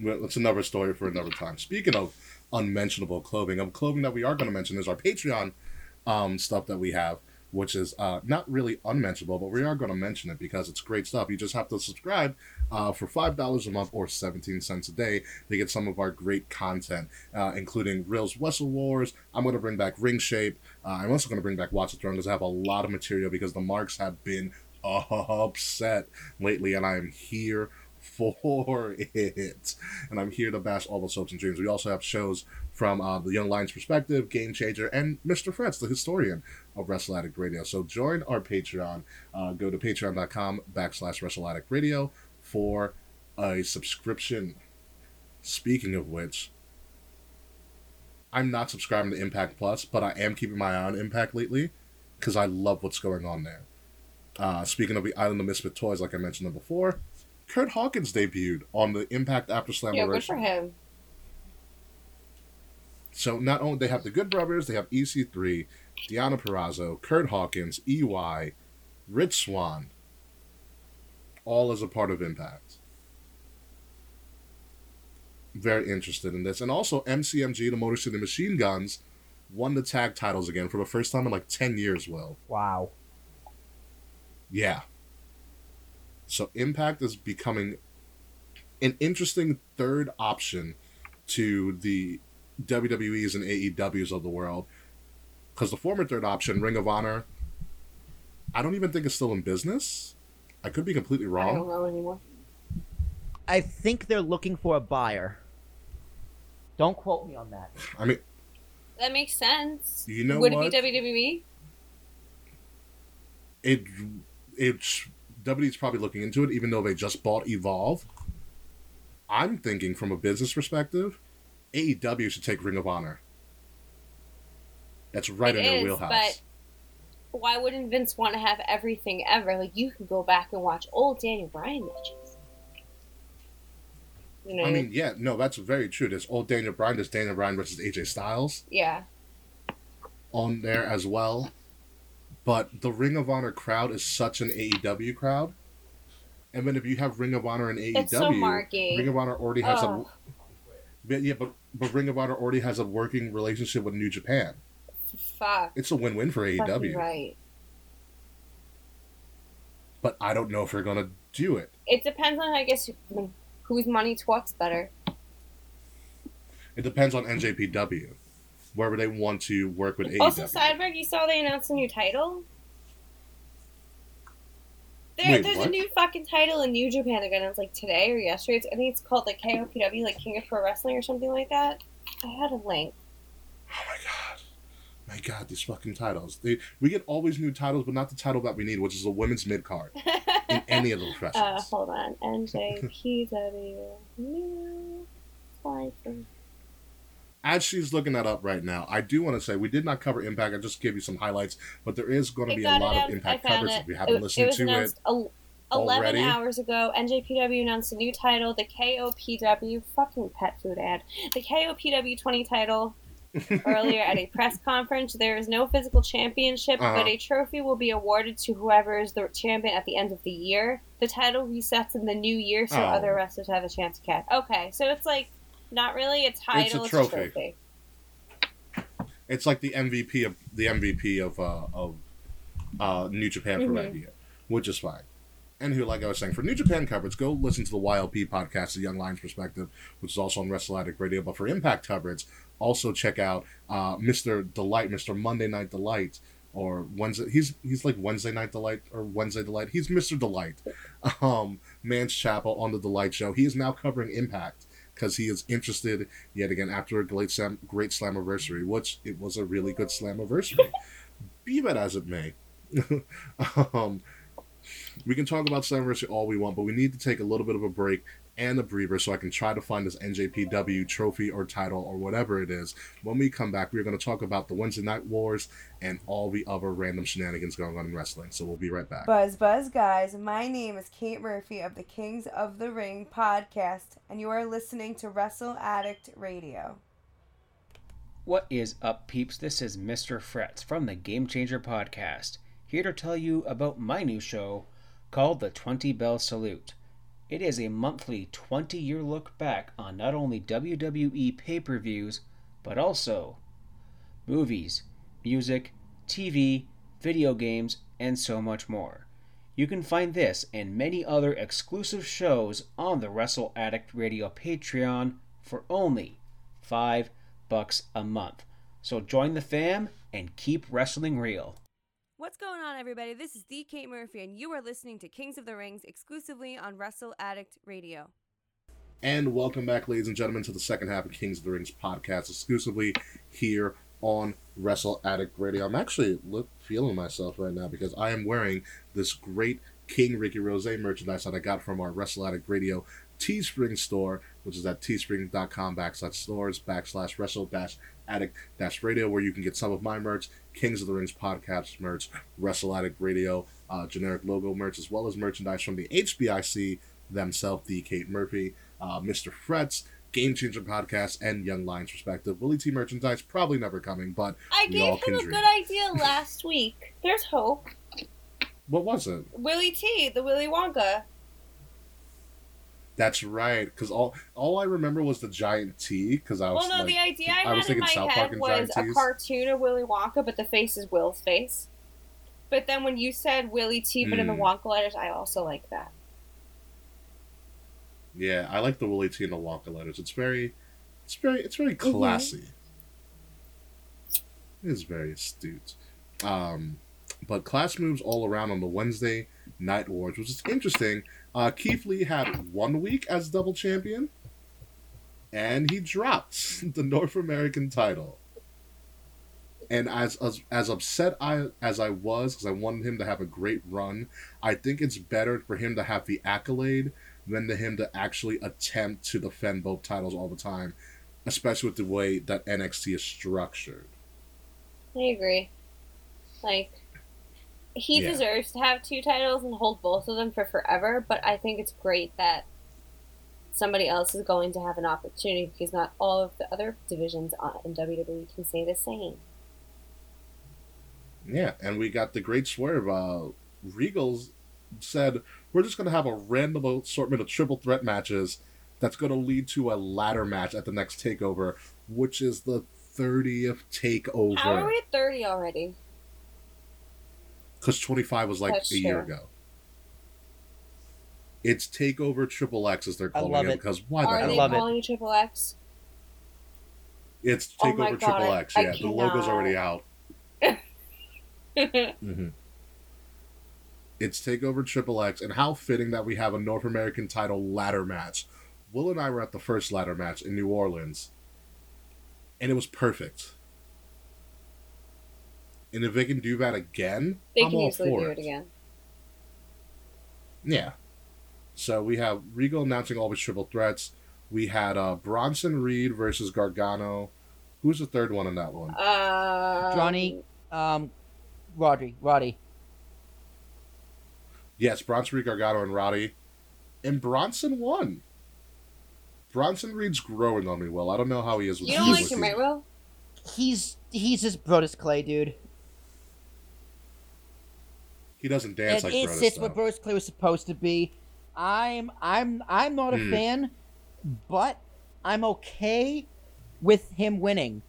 Well, it's another story for another time. Speaking of unmentionable clothing, of clothing that we are going to mention is our Patreon um, stuff that we have, which is uh, not really unmentionable, but we are going to mention it because it's great stuff. You just have to subscribe uh, for $5 a month or 17 cents a day to get some of our great content, uh, including Reels Wrestle Wars. I'm going to bring back Ring Shape. Uh, I'm also going to bring back Watch the Throne because I have a lot of material because the marks have been upset lately, and I am here for it. And I'm here to bash all the soaps and dreams. We also have shows from uh, the Young Lions perspective, Game Changer, and Mr. Fretz, the historian of Wrestle Radio. So join our Patreon. Uh, go to patreon.com backslash Wrestle Radio for a subscription. Speaking of which, I'm not subscribing to Impact Plus, but I am keeping my eye on Impact lately because I love what's going on there. Uh, speaking of the Island of Misfit Toys, like I mentioned before, Kurt Hawkins debuted on the Impact After Slam. Yeah, good for him. So not only they have the Good Brothers, they have EC3, Deonna Purrazzo, Kurt Hawkins, EY, Rich Swann, all as a part of Impact. Very interested in this. And also MCMG, the Motor City Machine Guns, won the tag titles again for the first time in like 10 years, Will. Wow. Yeah. So Impact is becoming an interesting third option to the WWEs and AEWs of the world. Because the former third option, Ring of Honor, I don't even think is still in business. I could be completely wrong. I don't know anymore. I think they're looking for a buyer. Don't quote me on that. I mean, That makes sense. You know Would what? it be WWE? it it's WWE's probably looking into it, even though they just bought Evolve. I'm thinking from a business perspective, AEW should take Ring of Honor. That's right It in their is, wheelhouse. but why wouldn't Vince want to have everything ever? Like you can go back and watch old Daniel Bryan matches. You know, I mean, yeah, no, that's very true. There's old Daniel Bryan, there's Daniel Bryan versus AJ Styles yeah, on there as well. But the Ring of Honor crowd is such an AEW crowd. And then if you have Ring of Honor and AEW, so. Ring of Honor already has Ugh. a yeah, but but Ring of Honor already has a working relationship with New Japan. fuck. It's a win-win for AEW. right. But I don't know if they're gonna do it. It depends on, I guess, whose money talks better. It depends on NJPW, wherever they want to work with AEW. Also, Sideberg, you saw they announced a new title. There, Wait, there's a new fucking title in New Japan again. It was like today or yesterday. It's, I think it's called like KOPW, like King of Pro Wrestling or something like that. I had a link. Oh my god. My god, these fucking titles. They, we get always new titles, but not the title that we need, which is a women's mid card in any of the uh, hold on. NJPW. New title. As she's looking that up right now, I do want to say we did not cover Impact. I just gave you some highlights, but there is going to be a lot of Impact coverage it. if you haven't it, listened it to it. announced el- 11 already. hours ago. NJPW announced a new title, the KOPW. Fucking pet food ad. The KOPW 20 title earlier at a press conference. There is no physical championship, Uh-huh. but a trophy will be awarded to whoever is the champion at the end of the year. The title resets in the new year, so Oh. other wrestlers have a chance to catch. Okay, so it's like not really a title, it's a trophy. trophy. It's like the MVP of the MVP of uh, of uh, New Japan for that year, which is fine. And who, like I was saying, for New Japan coverage, go listen to the YLP podcast, The Young Lions Perspective, which is also on Wrestle Addict Radio. But for Impact coverage, also check out uh, Mr. Delight, Mr. Monday Night Delight, or Wednesday. He's he's like Wednesday Night Delight or Wednesday Delight. He's Mr. Delight, um, Man's Chapel on the Delight Show. He is now covering Impact because he is interested yet again after a great slam, great Slammiversary, which it was a really good Slammiversary. Be that as it may. um, we can talk about Slammiversary all we want, but we need to take a little bit of a break and a breather so I can try to find this NJPW trophy or title or whatever it is. When we come back, we're going to talk about the Wednesday Night Wars and all the other random shenanigans going on in wrestling. So we'll be right back. Buzz, buzz, guys. My name is Kate Murphy of the Kings of the Ring podcast, and you are listening to Wrestle Addict Radio. What is up, peeps? This is Mr. Fretz from the Game Changer Podcast, here to tell you about my new show called The 20 Bell Salute. It is a monthly 20 year look back on not only WWE pay per views, but also movies, music, TV, video games, and so much more. You can find this and many other exclusive shows on the Wrestle Addict Radio Patreon for only 5 bucks a month. So join the fam and keep wrestling real. What's going on, everybody? This is D. Kate Murphy, and you are listening to Kings of the Rings exclusively on Wrestle Addict Radio. And welcome back, ladies and gentlemen, to the second half of Kings of the Rings podcast, exclusively here on Wrestle Addict Radio. I'm actually look, feeling myself right now because I am wearing this great King Ricky Rose merchandise that I got from our Wrestle Addict Radio Teespring store, which is at teespring.com backslash stores backslash wrestle dash addict dash radio, where you can get some of my merch, Kings of the Rings podcast merch, Wrestle Addict Radio uh, generic logo merch, as well as merchandise from the HBIC themselves, the Kate Murphy, uh, Mr. Fretz, Game Changer Podcast, and Young Lions Perspective. Willie T merchandise probably never coming, but I gave him a dream. good idea last week. There's hope. What was it? Willy T, the Willy Wonka. That's right, because all all I remember was the giant T. Because I was Well, no, like, the idea I, I was thinking South Park and was giant a T's. cartoon of Willy Wonka, but the face is Will's face. But then when you said Willy T, but in the Hmm. Wonka letters, I also like that. Yeah, I like the Willy T and the Wonka letters. It's very, it's very, it's very Mhm. classy. It is very astute. Um, but class moves all around on the Wednesday Night Wars, which is interesting. Uh, Keith Lee had one week as double champion, and he dropped the North American title. And as as, as upset I as I was because I wanted him to have a great run, I think it's better for him to have the accolade than to him to actually attempt to defend both titles all the time, especially with the way that NXT is structured. I agree. Like, he Yeah. deserves to have two titles and hold both of them for forever, but I think it's great that somebody else is going to have an opportunity because not all of the other divisions on- in WWE can say the same. Yeah, and we got the great swerve. Uh, Regals said we're just going to have a random assortment of triple threat matches that's going to lead to a ladder match at the next takeover, which is the 30th takeover. How are we at 30 already? Because 25 was like That's a year ago. It's Takeover Triple X, as they're calling it, it. because why the Are hell? they love it. calling you Triple X? It's Oh Takeover my God, Triple I- X. I Yeah, the logo's cannot. already out. hmm It's Takeover Triple X, and how fitting that we have a North American title ladder match. Will and I were at the first ladder match in New Orleans, and it was perfect. And if they can do that again, they I'm can all easily for do it. it again. Yeah. So we have Regal announcing all his triple threats. We had uh, Bronson Reed versus Gargano. Who's the third one in that one? Um, Johnny, um, Roddy, Roddy. Yes, Bronson Reed, Gargano, and Roddy. And Bronson won. Bronson Reed's growing on me, Will. I don't know how he is with You don't like him, right, Will? He's he's just Brodus Clay, dude. He doesn't dance and like it's Brodus, it's though. what Brodus Clay was supposed to be. I'm I'm I'm not a Hmm. fan, but I'm okay with him winning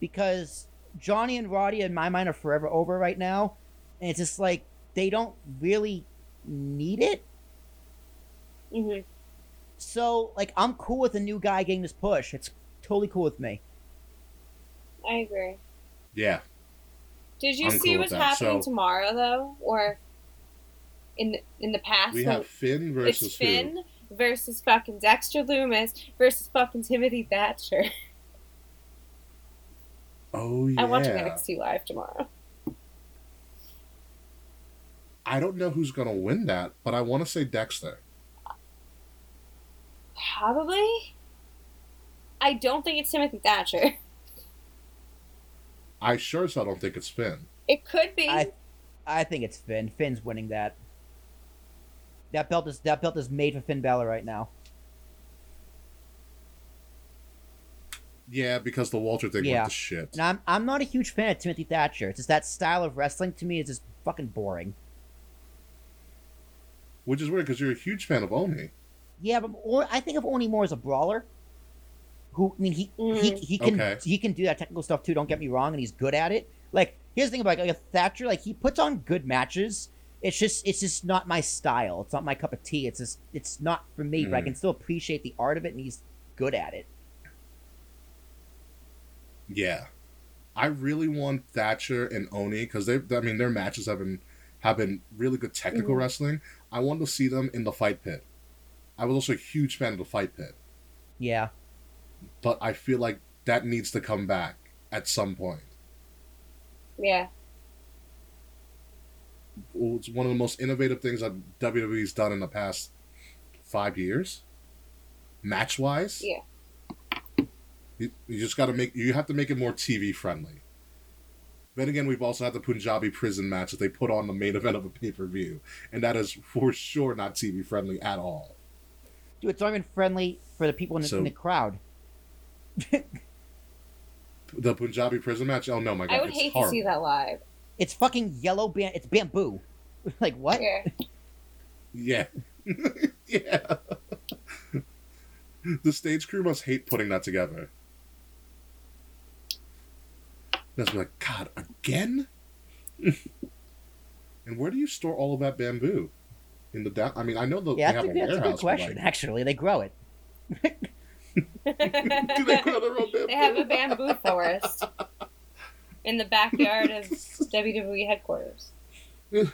because Johnny and Roddy in my mind are forever over right now, and it's just like they don't really need it. hmm So like I'm cool with a new guy getting this push. It's totally cool with me. I agree. Yeah. Did you see what's happening So- tomorrow, though? Or in the, in the past? We have Finn versus it's who? Finn versus fucking Dexter Lumis versus fucking Timothy Thatcher. Oh, yeah. I'm watching NXT live tomorrow. I don't know who's going to win that, but I want to say Dexter. Probably. I don't think it's Timothy Thatcher. I sure as hell don't think it's Finn. It could be. I I think it's Finn. Finn's winning that. That belt is that belt is made for Finn Balor right now. Yeah, because the Walter thing Yeah. went to shit. And I'm I'm not a huge fan of Timothy Thatcher. It's just that style of wrestling to me is just fucking boring. Which is weird because you're a huge fan of Oney. Yeah, but or, I think of Oney more as a brawler. Who I mean he he, Mhm. he can Okay. he can do that technical stuff too. Don't get me wrong, and he's good at it. Like here's the thing about like, Thatcher, like he puts on good matches. It's just it's just not my style. It's not my cup of tea. It's just it's not for me. But I Mhm. can still appreciate the art of it, and he's good at it. Yeah, I really want Thatcher and Oney because they. I mean, their matches have been have been really good technical Mhm. wrestling. I want to see them in the fight pit. I was also a huge fan of the fight pit, Yeah. But I feel like that needs to come back at some point. yeah. It's one of the most innovative things that WWE's done in the past five years, match wise. Yeah. You, you just got to make you have to make it more TV friendly. Then again, we've also had the Punjabi prison match that they put on the main event of a pay per view, and that is for sure not TV friendly at all. Dude, it's not even friendly for the people in the, So- in the crowd. The Punjabi prison match. Oh no, my god, I would it's hate horrible. to see that live. It's fucking yellow bam. It's bamboo. like what? Yeah. Yeah, yeah. the stage crew must hate putting that together. That's be like, God, again? and where do you store all of that bamboo? In the down? I mean, I know the, Yeah, they that's, have a, a that's a warehouse. good question. but, Actually, they grow it. Do they grow their own bamboo? They have a bamboo forest in the backyard of WWE headquarters. in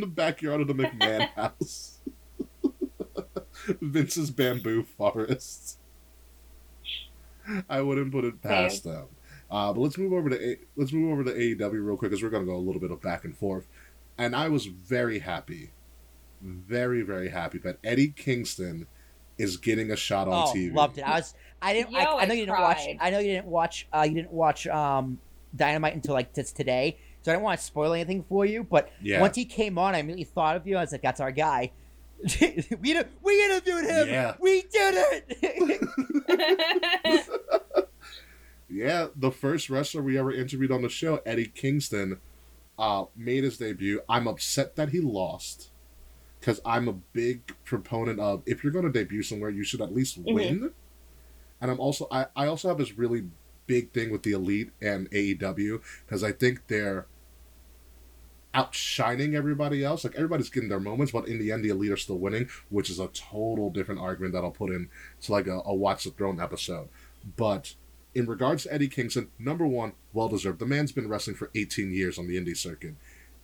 the backyard of the McMahon house. Vince's bamboo forest. I wouldn't put it past them. Uh, but let's move over to A- let's move over to AEW real quick because we're going to go a little bit of back and forth. And I was very happy, very very happy that Eddie Kingston is getting a shot on oh, TV. loved it. I was. I didn't. Yo, I, I know I you didn't watch. cried. I know you didn't watch. Uh, you didn't watch um, Dynamite until like just today. So I don't want to spoil anything for you. But Yeah. once he came on, I immediately thought of you. I was like, "That's our guy." we we interviewed him. Yeah. We did it. Yeah, the first wrestler we ever interviewed on the show, Eddie Kingston, uh, made his debut. I'm upset that he lost because I'm a big proponent of if you're going to debut somewhere, you should at least Mhm. win. And I'm also I, I also have this really big thing with the Elite and AEW because I think they're outshining everybody else. Like everybody's getting their moments, but in the end, the Elite are still winning, which is a total different argument that I'll put in to like a, a Watch the Throne episode. But in regards to Eddie Kingston, number one, well deserved. The man's been wrestling for 18 years on the indie circuit.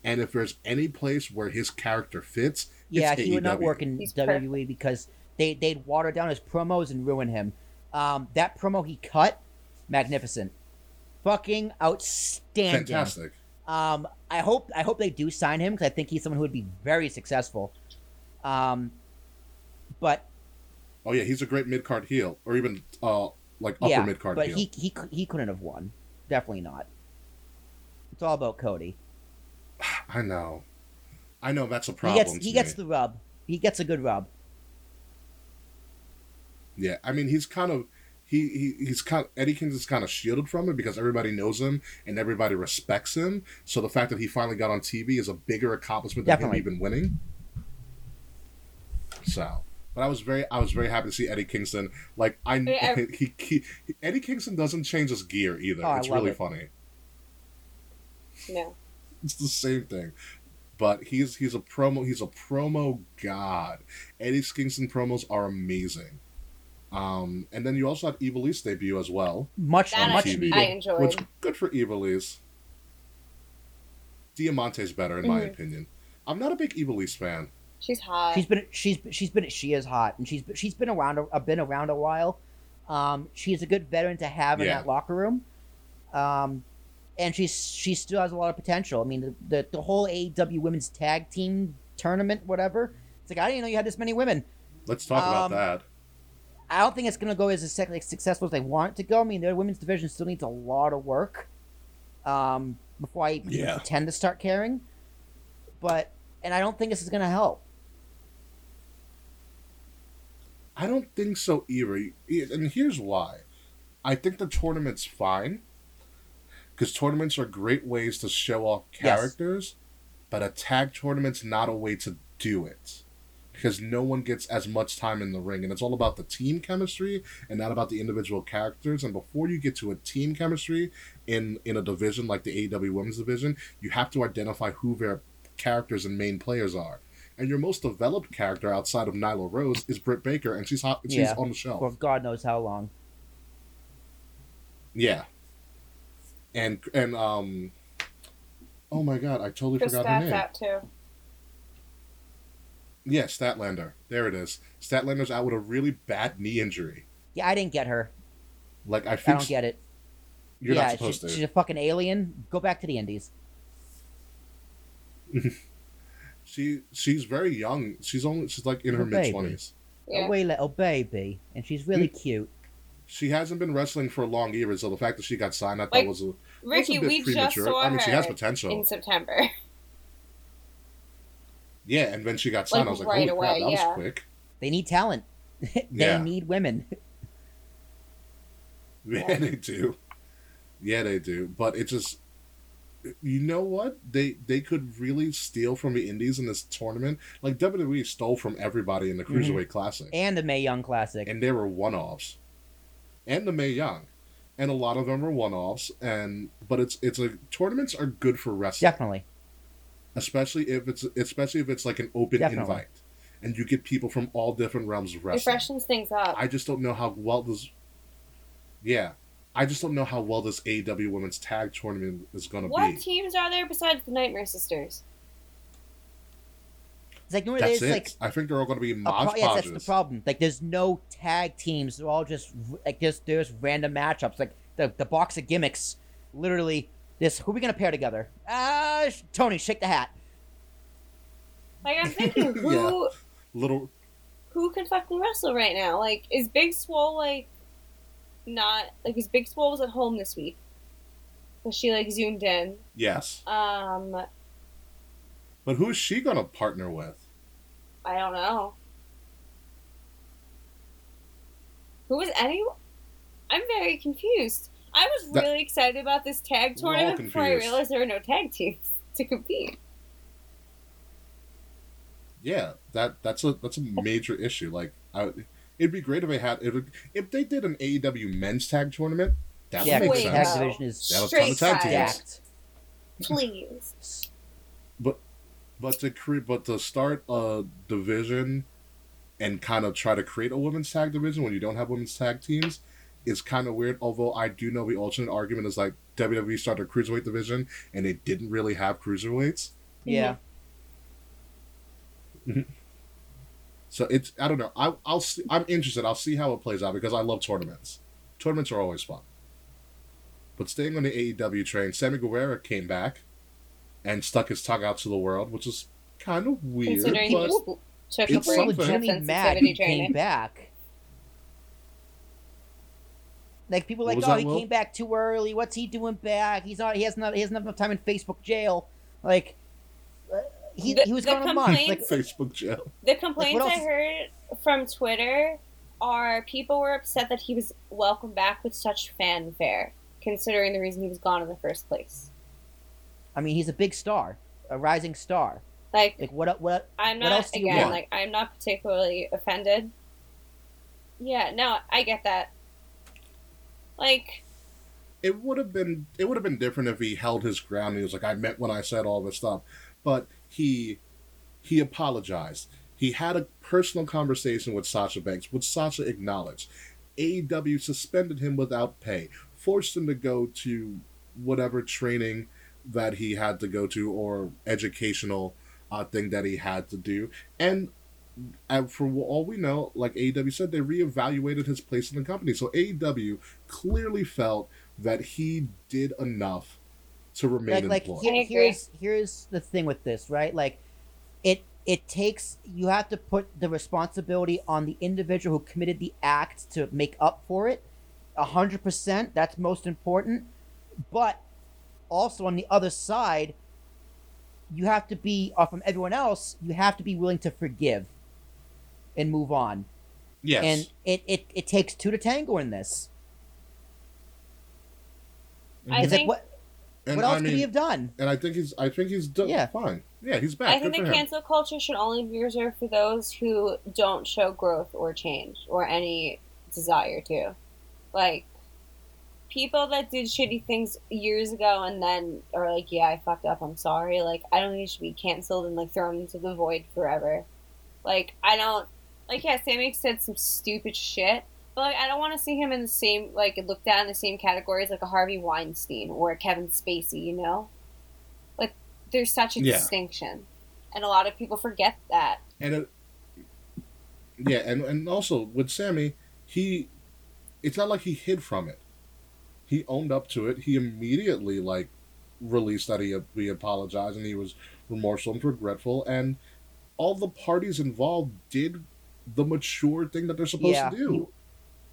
And if there's any place where his character fits, yeah, it's he would not work in He's WWE because they they'd water down his promos and ruin him. Um, that promo he cut, magnificent, fucking outstanding. Fantastic. Um, I hope I hope they do sign him because I think he's someone who would be very successful. Um, but Oh yeah, he's a great mid card heel, or even uh like upper yeah, mid card but heel. he he he couldn't have won. Definitely not. It's all about Cody. I know, I know that's a He problem. gets to he gets the rub. He gets a good rub. Yeah, I mean he's kind of he, he he's kind of, Eddie Kingston's kind of shielded from it because everybody knows him and everybody respects him. So the fact that he finally got on TV is a bigger accomplishment than Definitely. him even winning. So, but I was very I was very happy to see Eddie Kingston. Like I Yeah, I- he, he, Eddie Kingston doesn't change his gear either. Oh, it's really it. funny. No. It's the same thing. But he's he's a promo he's a promo god. Eddie Kingston promos are amazing. Um, and then you also had Ivelisse debut as well. Much That much I- needed. I enjoyed. Which good for Ivelisse. Diamante's better in my Mhm. opinion. I'm not a big Ivelisse fan. She's hot. She's been she's she's been she is hot and she's she's been around a, been around a while. Um, she's a good veteran to have in Yeah. that locker room. Um, and she's she still has a lot of potential. I mean, the the, the whole AEW women's tag team tournament, whatever. It's like I didn't know you had this many women. Let's talk Um, about that. I don't think it's going to go as sec- successful as they want it to go. I mean, their women's division still needs a lot of work um, before I even Yeah. pretend to start caring. But and I don't think this is going to help. I don't think so either. And here's why. I think the tournament's fine. Because tournaments are great ways to show off Yes. characters, but a tag tournament's not a way to do it. Because no one gets as much time in the ring, and it's all about the team chemistry and not about the individual characters. And before you get to a team chemistry in in a division like the AEW Women's Division, you have to identify who their characters and main players are. And your most developed character outside of Nyla Rose is Britt Baker, and she's hot, she's Yeah. on the shelf. For God knows how long. Yeah. And and um Oh my god, I totally Kris forgot her name. Stat's out too. Yeah, Statlander. There it is. Statlander's out with a really bad knee injury. Yeah, I didn't get her. Like I I don't get it. you're yeah, not supposed she's, to. she's a fucking alien. Go back to the Indies. She she's very young. She's only she's like in her Little mid twenties. Yeah. Away little baby, and she's really Mm. cute. She hasn't been wrestling for a long either, so the fact that she got signed, I thought Like, was a, Ricky, was a bit we just saw I mean, her she has potential. in September. Yeah, and then she got signed. Like, I was like, right holy crap, that yeah. was quick. They need talent. they Yeah. need women. Yeah, they do. Yeah, they do. But it just, you know what? They they could really steal from the indies in this tournament. Like WWE stole from everybody in the mm-hmm. Cruiserweight Classic, And the Mae Young Classic. and they were one offs, and the Mae Young, and a lot of them are one offs. And but it's it's a tournaments are good for wrestling, Definitely. especially if it's especially if it's like an open Definitely. invite, and you get people from all different realms of It wrestling. freshens things up. I just don't know how well this. Yeah, I just don't know how well this AEW Women's Tag Tournament is going to play. what be. teams are there besides the Nightmare Sisters? It's like, you know what That's it is? it. Like, I think they're all going to be a Mod pro- yes, that's the problem. Like, there's no tag teams. They're all just like just there's random matchups. Like the the box of gimmicks. Literally, this who are we gonna pair together? Ah, sh- Tony, shake the hat. Like I'm thinking, who Yeah. Little. who can fucking wrestle right now? Like, is Big Swole like not like is Big Swole was at home this week? Was she like zoomed in? Yes, Um, but who is she going to partner with? I don't know. Who is was any? I'm very confused. I was That- really excited about this tag tournament before I realized there were no tag teams to compete. Yeah, that that's a that's a major issue. Like, I, it'd be great if they had if, if they did an AEW Men's Tag Tournament. That Yeah, would make Wait, tag division is That was ton of Straight tag teams. stacked. Please. But to create, but to start a division and kind of try to create a women's tag division when you don't have women's tag teams is kind of weird. Although I do know the alternate argument is like WWE started a cruiserweight division and it didn't really have cruiserweights. Yeah. Mm-hmm. So it's I don't know. I, I'll see, I'm interested. I'll see how it plays out because I love tournaments. Tournaments are always fun. But staying on the AEW train, Sammy Guevara came back and stuck his tongue out to the world, which is kind of weird. Considering But he took a it's break something. from legitimately mad sensitivity he training. came back. Like people What like, oh, that, he Will? came back too early. What's he doing back? He's not. He has not. He hasn't enough time in Facebook jail. Like, uh, he, The- he was the gone a month. Like, Facebook jail. The complaints else I heard from Twitter are people were upset that he was welcomed back with such fanfare, considering the reason he was gone in the first place. I mean, he's a big star, a rising star. Like, Like, what? What? I'm what not else do you again, want? like I'm not particularly offended. Yeah, no, I get that. Like, it would have been it would have been different if he held his ground and he was like, I meant when I said all this stuff. But he he apologized. He had a personal conversation with Sasha Banks, which Sasha acknowledged. AEW suspended him without pay, forced him to go to whatever training that he had to go to or educational uh, thing that he had to do. And and for all we know, like AEW said, they reevaluated his place in the company. So AEW clearly felt that he did enough to remain like, like employed. here- I agree. here's here's the thing with this, right? Like, it it takes you have to put the responsibility on the individual who committed the act to make up for it. A hundred percent. That's most important. But also on the other side, you have to be uh, from everyone else. You have to be willing to forgive and move on. yes. And it, it it takes two to tango in this. I think like what and what else I could he have done? and I think he's I think he's done Yeah. fine. Yeah, he's back. I think Good the cancel culture should only be reserved for those who don't show growth or change or any desire to. Like people that did shitty things years ago and then are like, "Yeah, I fucked up. I'm sorry." Like I don't think it should be canceled and like thrown into the void forever. Like I don't like yeah, Sammy said some stupid shit, but like I don't want to see him in the same like looked at in the same category as like a Harvey Weinstein or a Kevin Spacey. You know, like there's such a Yeah. distinction, and a lot of people forget that. and it, yeah, and and also with Sammy, he, it's not like he hid from it. He owned up to it. He immediately like released that he he apologized and he was remorseful and regretful, and all the parties involved did the mature thing that they're supposed Yeah, to do.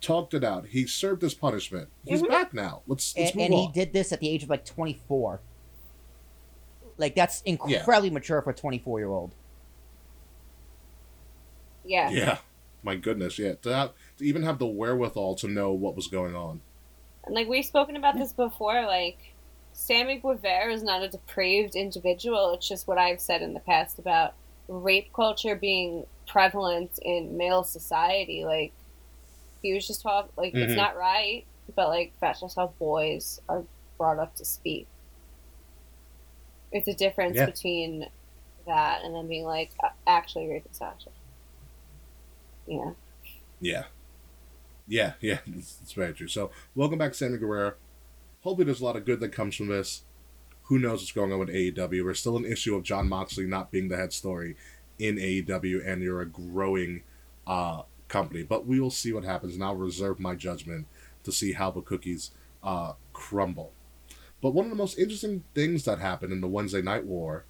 Talked it out. He served his punishment. He's Mhm. back now. Let's let's and, move and on. he did this at the age of like 24 like that's incredibly mature for a 24 year old Yeah, Yeah, My goodness, yeah. To, have, to even have the wherewithal to know what was going on. And like we've spoken about this before, like Sammy Guevara is not a depraved individual. It's just what I've said in the past about rape culture being prevalent in male society. Like he was just talking like it's Mhm. not right, but like that's just how boys are brought up to speak. It's a difference Yeah. between that and then being like actually, rape is Sasha. Yeah. Yeah. Yeah, yeah, it's, it's very true. So, welcome back, Sammy Guevara. Hopefully, there's a lot of good that comes from this. Who knows what's going on with AEW? We're still an issue of Jon Moxley not being the head story in AEW, and you're a growing uh, company. But we will see what happens, and I'll reserve my judgment to see how the cookies uh, crumble. But one of the most interesting things that happened in the Wednesday Night War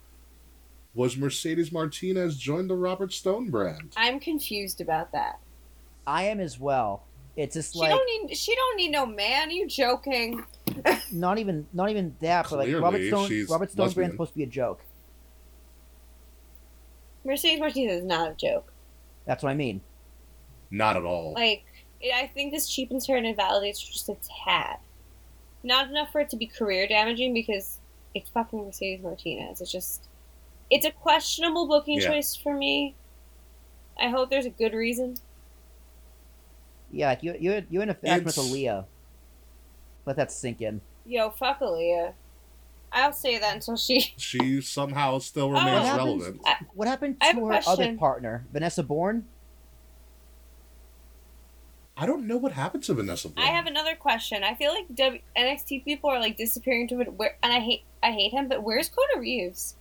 was Mercedes Martinez joined the Robert Stone brand. I'm confused about that. I am as well. It's just She like don't need she don't need no man. Are you joking? not even not even that, but like Robert Stone Robert Stone lesbian. brand's supposed to be a joke. Mercedes Martinez is not a joke. That's what I mean. Not at all. Like it, I think this cheapens her and invalidates her just a tad. Not enough for it to be career damaging because it's fucking Mercedes Martinez. It's just it's a questionable booking Yeah. choice for me. I hope there's a good reason. Yeah, like you you're you're in a fashion with It's- Aaliyah. Let that sink in. Yo, fuck Aaliyah. I'll say that until she she somehow still Oh. remains What happens- relevant. I- What happened I have to a her other partner, Vanessa Borne? I don't know what happened to Vanessa. Borne. I have another question. I feel like w- NXT people are like disappearing to it. Where and I hate I hate him, but where's Kona Reeves?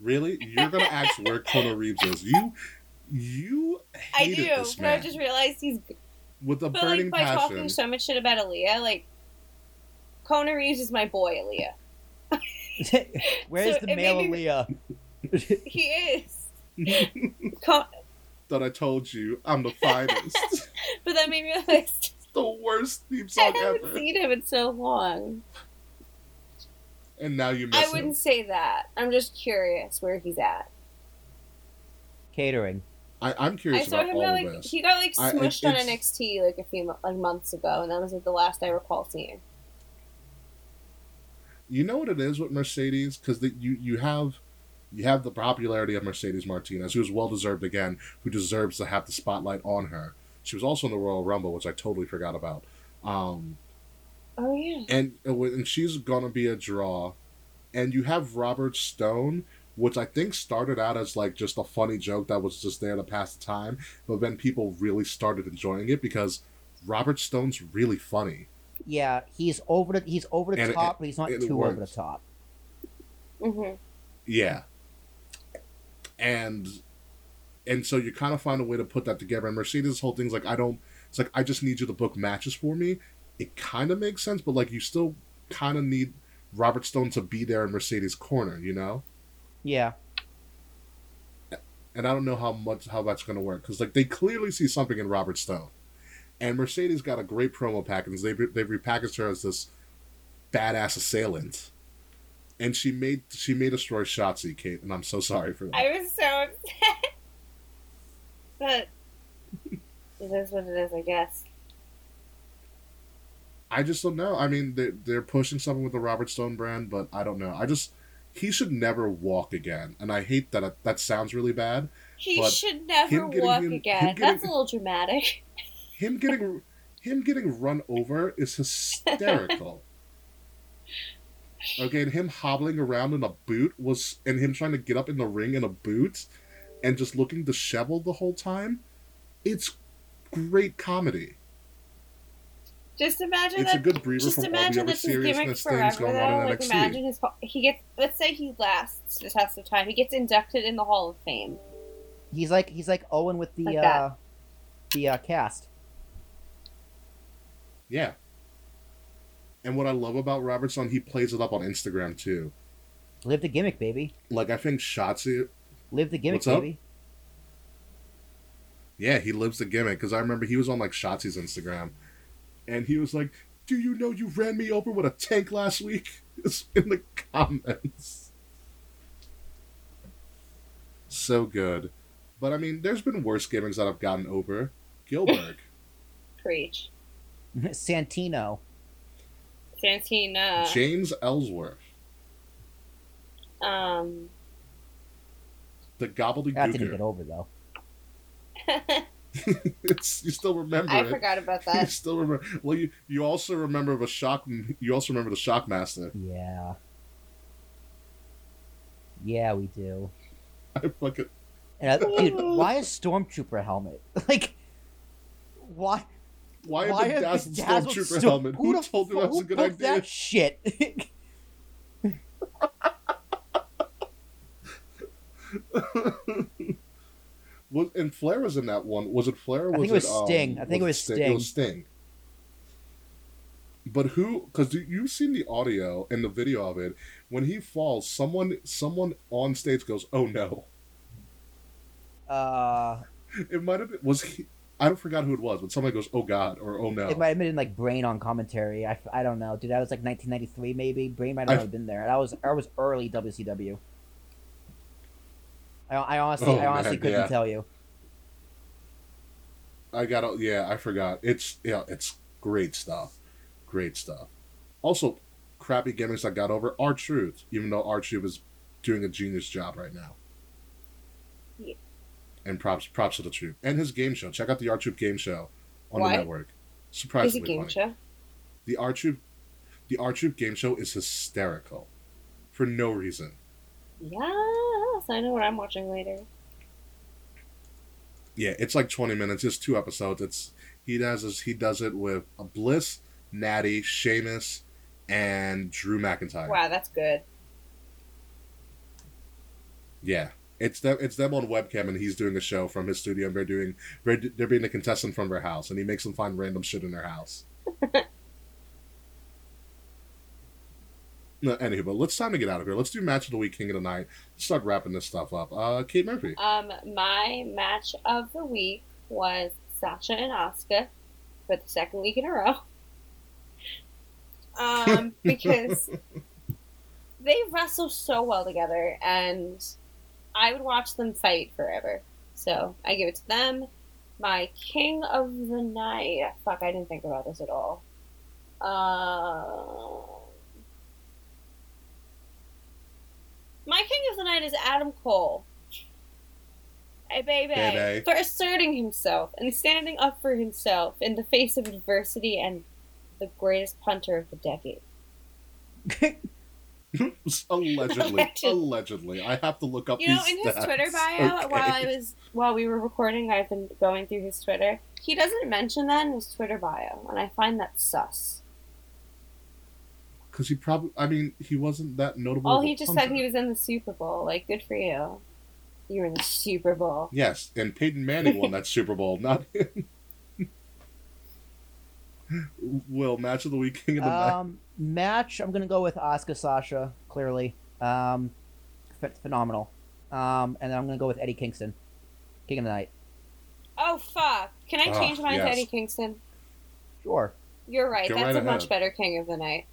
Really, you're gonna ask where Kona Reeves is? You, you I do, this but I just realized he's. with a But burning like by passion. talking so much shit about Aaliyah, like Kona Reeves is my boy, Aaliyah. Where's So the male made me- Aaliyah? He is. Ko- that I told you I'm the finest. but that made me realize the worst theme song I haven't ever. seen him in so long. And now you I miss him. wouldn't say that. I'm just curious where he's at. Catering. I, I'm I curious saw about him all go, of like this. he got like I- it- smushed on NXT like a few like months ago, and that was like the last I recall seeing. You know what it is with Mercedes because you you have you have the popularity of Mercedes Martinez, who is well deserved again, who deserves to have the spotlight on her. She was also in the Royal Rumble, which I totally forgot about. Um, Oh yeah. and and she's gonna be a draw. And you have Robert Stone, which I think started out as like just a funny joke that was just there to pass the time, but then people really started enjoying it because Robert Stone's really funny. Yeah, he's over the he's over the And it- top, but he's not it too over the works. top. hmm Yeah. And and so you kind of find a way to put that together. And Mercedes' whole thing's like, I don't. It's like I just need you to book matches for me. It kind of makes sense, but like you still kind of need Robert Stone to be there in Mercedes' corner, you know. Yeah. And I don't know how much how that's going to work because like they clearly see something in Robert Stone, and Mercedes got a great promo package. They've they've repackaged her as this badass assailant, and she made she made us destroy Shotzi, Kate, and I'm so sorry for that. I was so upset, but it is what it is, I guess. I just don't know. I mean, they're, they're pushing something with the Robert Stone brand, but I don't know. I just he should never walk again, and I hate that. That sounds really bad. He should never walk him- again. him getting- That's a little dramatic. Him getting him getting run over is hysterical. okay, and him hobbling around in a boot was, and him trying to get up in the ring in a boot, and just looking disheveled the whole time. It's great comedy. Just imagine It's a that. good breather just from all the imagine other that's gimmick seriousness things forever, going though. on in Like, NXT. imagine his. He gets. Let's say he lasts the test of time. He gets inducted in the Hall of Fame. He's like he's like Owen with the Like uh the uh, cast. Yeah. And what I love about Robert Stone, he plays it up on Instagram too. Live the gimmick, baby. Like I think Shotzi, Live the gimmick, What's up? baby. yeah, he lives the gimmick because I remember he was on like Shotzi's Instagram, and he was like, "Do you know you ran me over with a tank last week?" It's in the comments. So good, But I mean, there's been worse gimmicks that I've gotten over. Gillberg. Preach. Santino. Santina. James Ellsworth. Um. The Gobbledy Gooker. That didn't get over though. it's, you still remember I it. forgot about that. You still remember. Well, you you also remember the shock. You also remember the Shockmaster. Yeah. Yeah, we do. I fucking. And I, dude, why a stormtrooper helmet? Like, why? Why, why a a bedazzled bedazzled stormtrooper sto- helmet? Who Who, the told you fu- that was a good built idea? That shit. Was and Flair was in that one. Was it Flair? Or I was think it was um, Sting. I think it was sting It was Sting. But who? Because you've seen the audio and the video of it. When he falls, someone someone on stage goes, "Oh no!" uh, It might have been was he. I don't forgot who it was, but somebody goes, "Oh God," or "Oh no." it might have been like Brain on commentary. I, I don't know, dude. That was like 1993, maybe. Brain might not I- have been there. That was that was early WCW. I, I honestly, Oh, I honestly man, couldn't yeah. tell you. I got yeah, I forgot. It's yeah, it's great stuff. Great stuff. Also, crappy gimmicks I got over R-Truth, even though R-Truth is doing a genius job right now. Yeah. And props props to the truth. And his game show. Check out the R-Truth game show on What? the network. Is a game funny. show. The R-Truth the R-Truth game show is hysterical. For no reason. Yes, I know what I'm watching later. Yeah, it's like twenty minutes, just two episodes. It's he does this he does it with a Bliss, Natty, Sheamus, and Drew McIntyre. Wow, that's good. Yeah, it's them. It's them on webcam, and he's doing a show from his studio. And they're doing they're, they're being a contestant from their house, and he makes them find random shit in their house. no, anywho, but let's time to get out of here. Let's do match of the week, king of the night. Let's start wrapping this stuff up. Uh, Kate Murphy. Um, my match of the week was Sasha and Asuka for the second week in a row. Um, because they wrestle so well together, and I would watch them fight forever. So I give it to them. My king of the night. Fuck, I didn't think about this at all. Uh, my king of the night is Adam Cole. Hey, baby. For asserting himself and standing up for himself in the face of adversity and the greatest punter of the decade. allegedly, Alleged. allegedly, I have to look up. You know, in his. Twitter bio, Okay. while I was while we were recording, I've been going through his Twitter. He doesn't mention that in his Twitter bio, and I find that sus. Because he probably, I mean, he wasn't that notable. Oh, he just punter. said he was in the Super Bowl. Like, good for you. You were in the Super Bowl. Yes, and Peyton Manning won that Super Bowl, not him. Will match of the week, king of the night. Um, match. I'm gonna go with Asuka Sasha. Clearly, um, ph- phenomenal. Um, and then I'm gonna go with Eddie Kingston, King of the Night. Oh fuck! Can I Ah, change mine to. Eddie Kingston? Sure. You're right. Go That's right a much better King of the Night.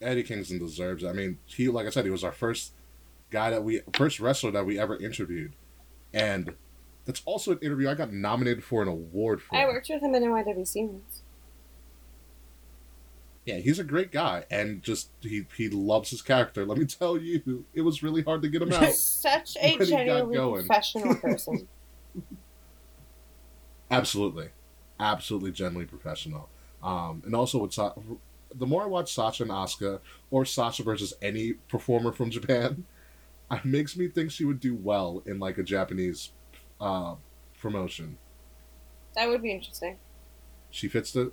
Eddie Kingston deserves. it. I mean, he like I said, he was our first guy that we first wrestler that we ever interviewed, and that's also an interview I got nominated for an award for. I worked with him in NYWC once. Yeah, he's a great guy, and just he he loves his character. Let me tell you, it was really hard to get him out. Such a When he got genuinely professional person. Absolutely, absolutely, genuinely professional. Um, and also Sa- the more I watch Sasha and Asuka, or Sasha versus any performer from Japan, it makes me think she would do well in like a Japanese uh, promotion. that would be interesting. She fits the,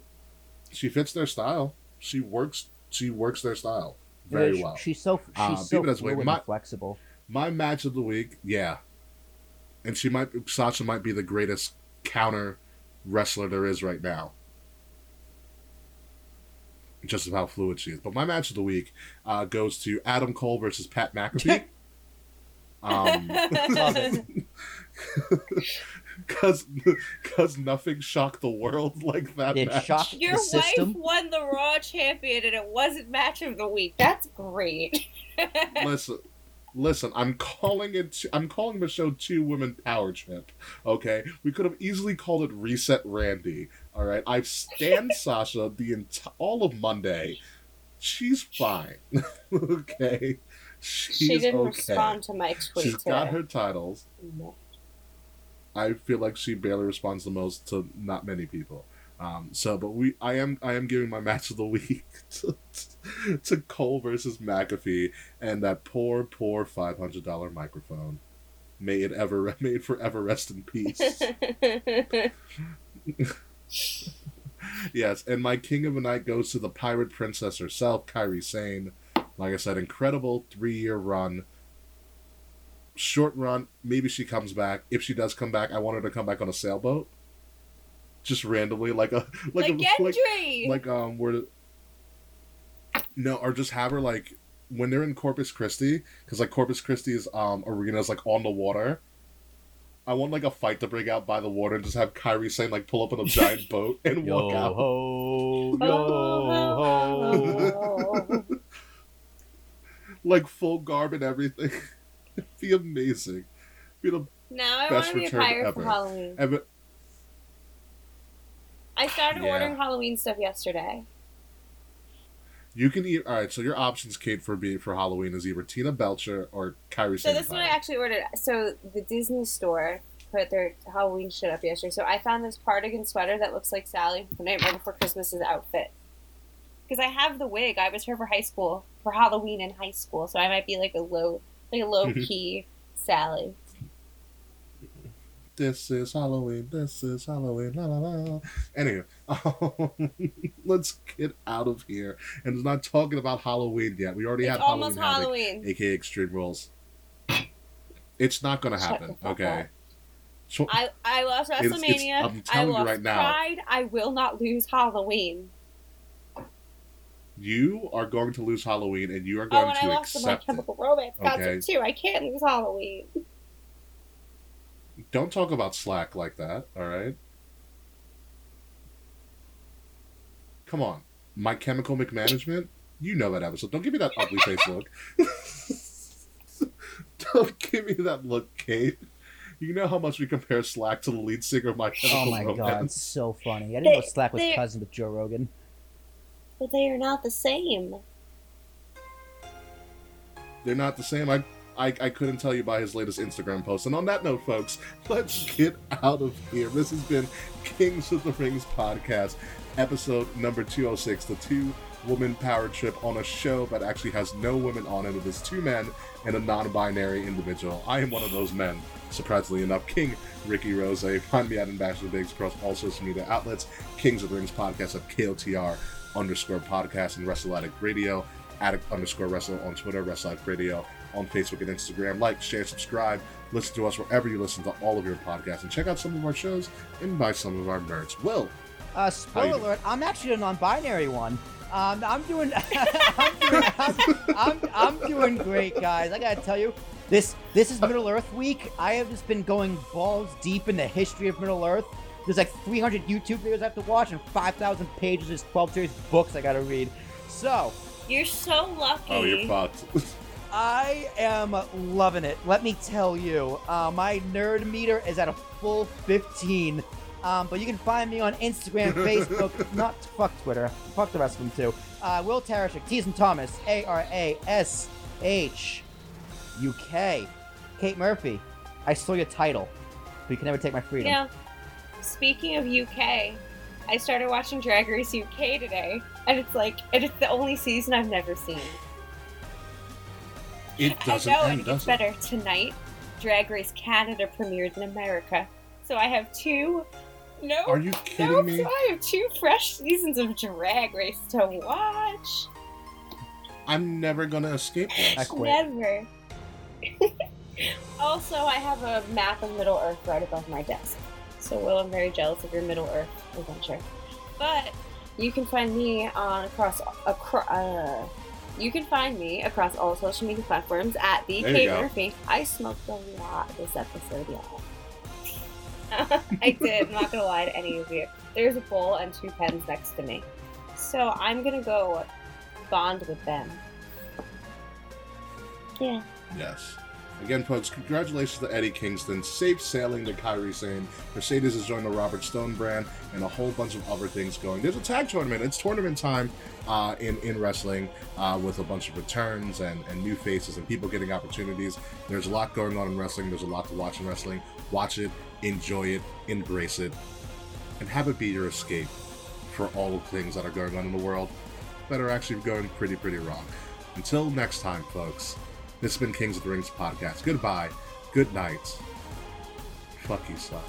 she fits their style. She works. She works their style very She- well. She's so she's Uh, so people that's way- fluid my- and flexible. My match of the week, yeah. And she might Sasha might be the greatest counter wrestler there is right now. Just of how fluid she is. But my match of the week uh, goes to Adam Cole versus Pat McAfee. um, Cause, cause nothing shocked the world like that It match. shocked Your the wife system. won the Raw champion and it wasn't match of the week. That's great. Listen, Listen, I'm calling it. I'm calling the show Two Women Power Trip. Okay, we could have easily called it Reset Randy. All right, I've stand Sasha the ent- all of Monday. She's fine. okay, she's she didn't okay. respond to my tweet She's today. got her titles. No. I feel like she barely responds the most to not many people. Um, so, but we, I am, I am giving my match of the week to, to Cole versus McAfee and that poor, poor five hundred dollar microphone. May it ever, may it forever rest in peace. Yes, and my king of the night goes to the pirate princess herself, Kairi Sane. Like I said, incredible three year run. Short run, maybe she comes back. If she does come back, I want her to come back on a sailboat. Just randomly, like a like, like a like, like um where no or just have her like when they're in corpus christi because like corpus christi's um arena is like on the water i want like a fight to break out by the water and just have Kairi Sane like pull up on a giant boat and Yo walk out ho, yo Oh, ho. like full garb and everything It'd be amazing It'd be the now I want Best to be a return pirate ever. for Halloween. and the- I started Yeah. ordering Halloween stuff yesterday. You can eat all right so your options kate for being for halloween is either tina belcher or Kairi So this is what I actually ordered. So the Disney store put their Halloween shit up yesterday. So I found this cardigan sweater that looks like Sally from Nightmare Before Christmas's outfit. Because I have the wig. I was her for high school for Halloween in high school, so I might be like a low, like a low key Sally. This is Halloween. This is Halloween. La la la. Anyway, um, let's get out of here. And it's not talking about Halloween yet. We already It's had almost Halloween, Halloween. Havoc, aka Extreme Rules. It's not gonna happen. Okay. So, I I lost It's- it's- I'm I telling you lost right now. Pride. I will not lose Halloween. you are going to lose Halloween, and you are Oh, going and I to lost the My accept it. Chemical Romance concert Okay. too. I can't lose Halloween. Don't talk about slack like that. All right. Come on, My Chemical McManagement. You know that episode. Don't give me that ugly face look. Don't give me that look, Kate. You know how much we compare Slack to the lead singer of My Chemical Oh Chemical my god, Romance. so funny. I didn't know Slack was they- cousin with Joe Rogan. But they are not the same. They're not the same. I, I I couldn't tell you by his latest Instagram post. And on that note, folks, let's get out of here. This has been Kings of the Rings podcast, episode number 206, the two woman power trip on a show that actually has no women on it. It is two men and a non-binary individual. I am one of those men. Surprisingly enough, King Ricky Rose. Find me at Ambassador Biggs across all social media outlets. Kings of the Rings podcast at KOTR underscore podcast and Wrestle Addict Radio. Addict underscore Wrestle on Twitter, Wrestle Addict Radio on Facebook and Instagram. Like, share, subscribe. Listen to us wherever you listen to all of your podcasts and check out some of our shows and buy some of our merch. Will, Uh, spoiler alert, I'm actually a non-binary one. Um, I'm doing, I'm doing, I'm, I'm, I'm doing great, guys. I gotta tell you, this this is Middle Earth week. I have just been going balls deep in the history of Middle Earth. There's like 300 YouTube videos I have to watch and 5,000 pages of 12 series books I gotta read. So You're so lucky. oh, you're fucked. I am loving it. Let me tell you, uh, my nerd meter is at a full 15. Um, but you can find me on Instagram, Facebook, not fuck Twitter, fuck the rest of them too. Uh, Will Tarashuk, Teason Thomas, A R A S H U K. Kate Murphy, I stole your title, but you can never take my freedom. Yeah. Speaking of UK, I started watching Drag Race UK today, and it's like, and it's the only season I've never seen. It doesn't I know, end, and it does it? better tonight. Drag Race Canada premieres in America, so I have two. No, Are you kidding nope, me? So I have two fresh seasons of Drag Race to watch. I'm never gonna escape I this. Never. also, I have a map of Middle Earth right above my desk. So, Will, I'm very jealous of your Middle Earth adventure. But you can find me on across across. Uh, you can find me across all social media platforms at the you Murphy. I smoked a lot this episode, y'all. I did. I'm not gonna lie to any of you. There's a bowl and two pens next to me, so I'm gonna go bond with them. Yeah. Yes. Again, folks, congratulations to Eddie Kingston. Safe sailing to Kairi Sane. Mercedes has joined the Robert Stone brand and a whole bunch of other things going. There's a tag tournament. It's tournament time uh, in, in wrestling uh, with a bunch of returns and, and new faces and people getting opportunities. There's a lot going on in wrestling. There's a lot to watch in wrestling. Watch it, enjoy it, embrace it, and have it be your escape for all the things that are going on in the world that are actually going pretty, pretty wrong. Until next time, folks. This has been Kings of the Rings podcast. Goodbye. Good night. Fuck you, son.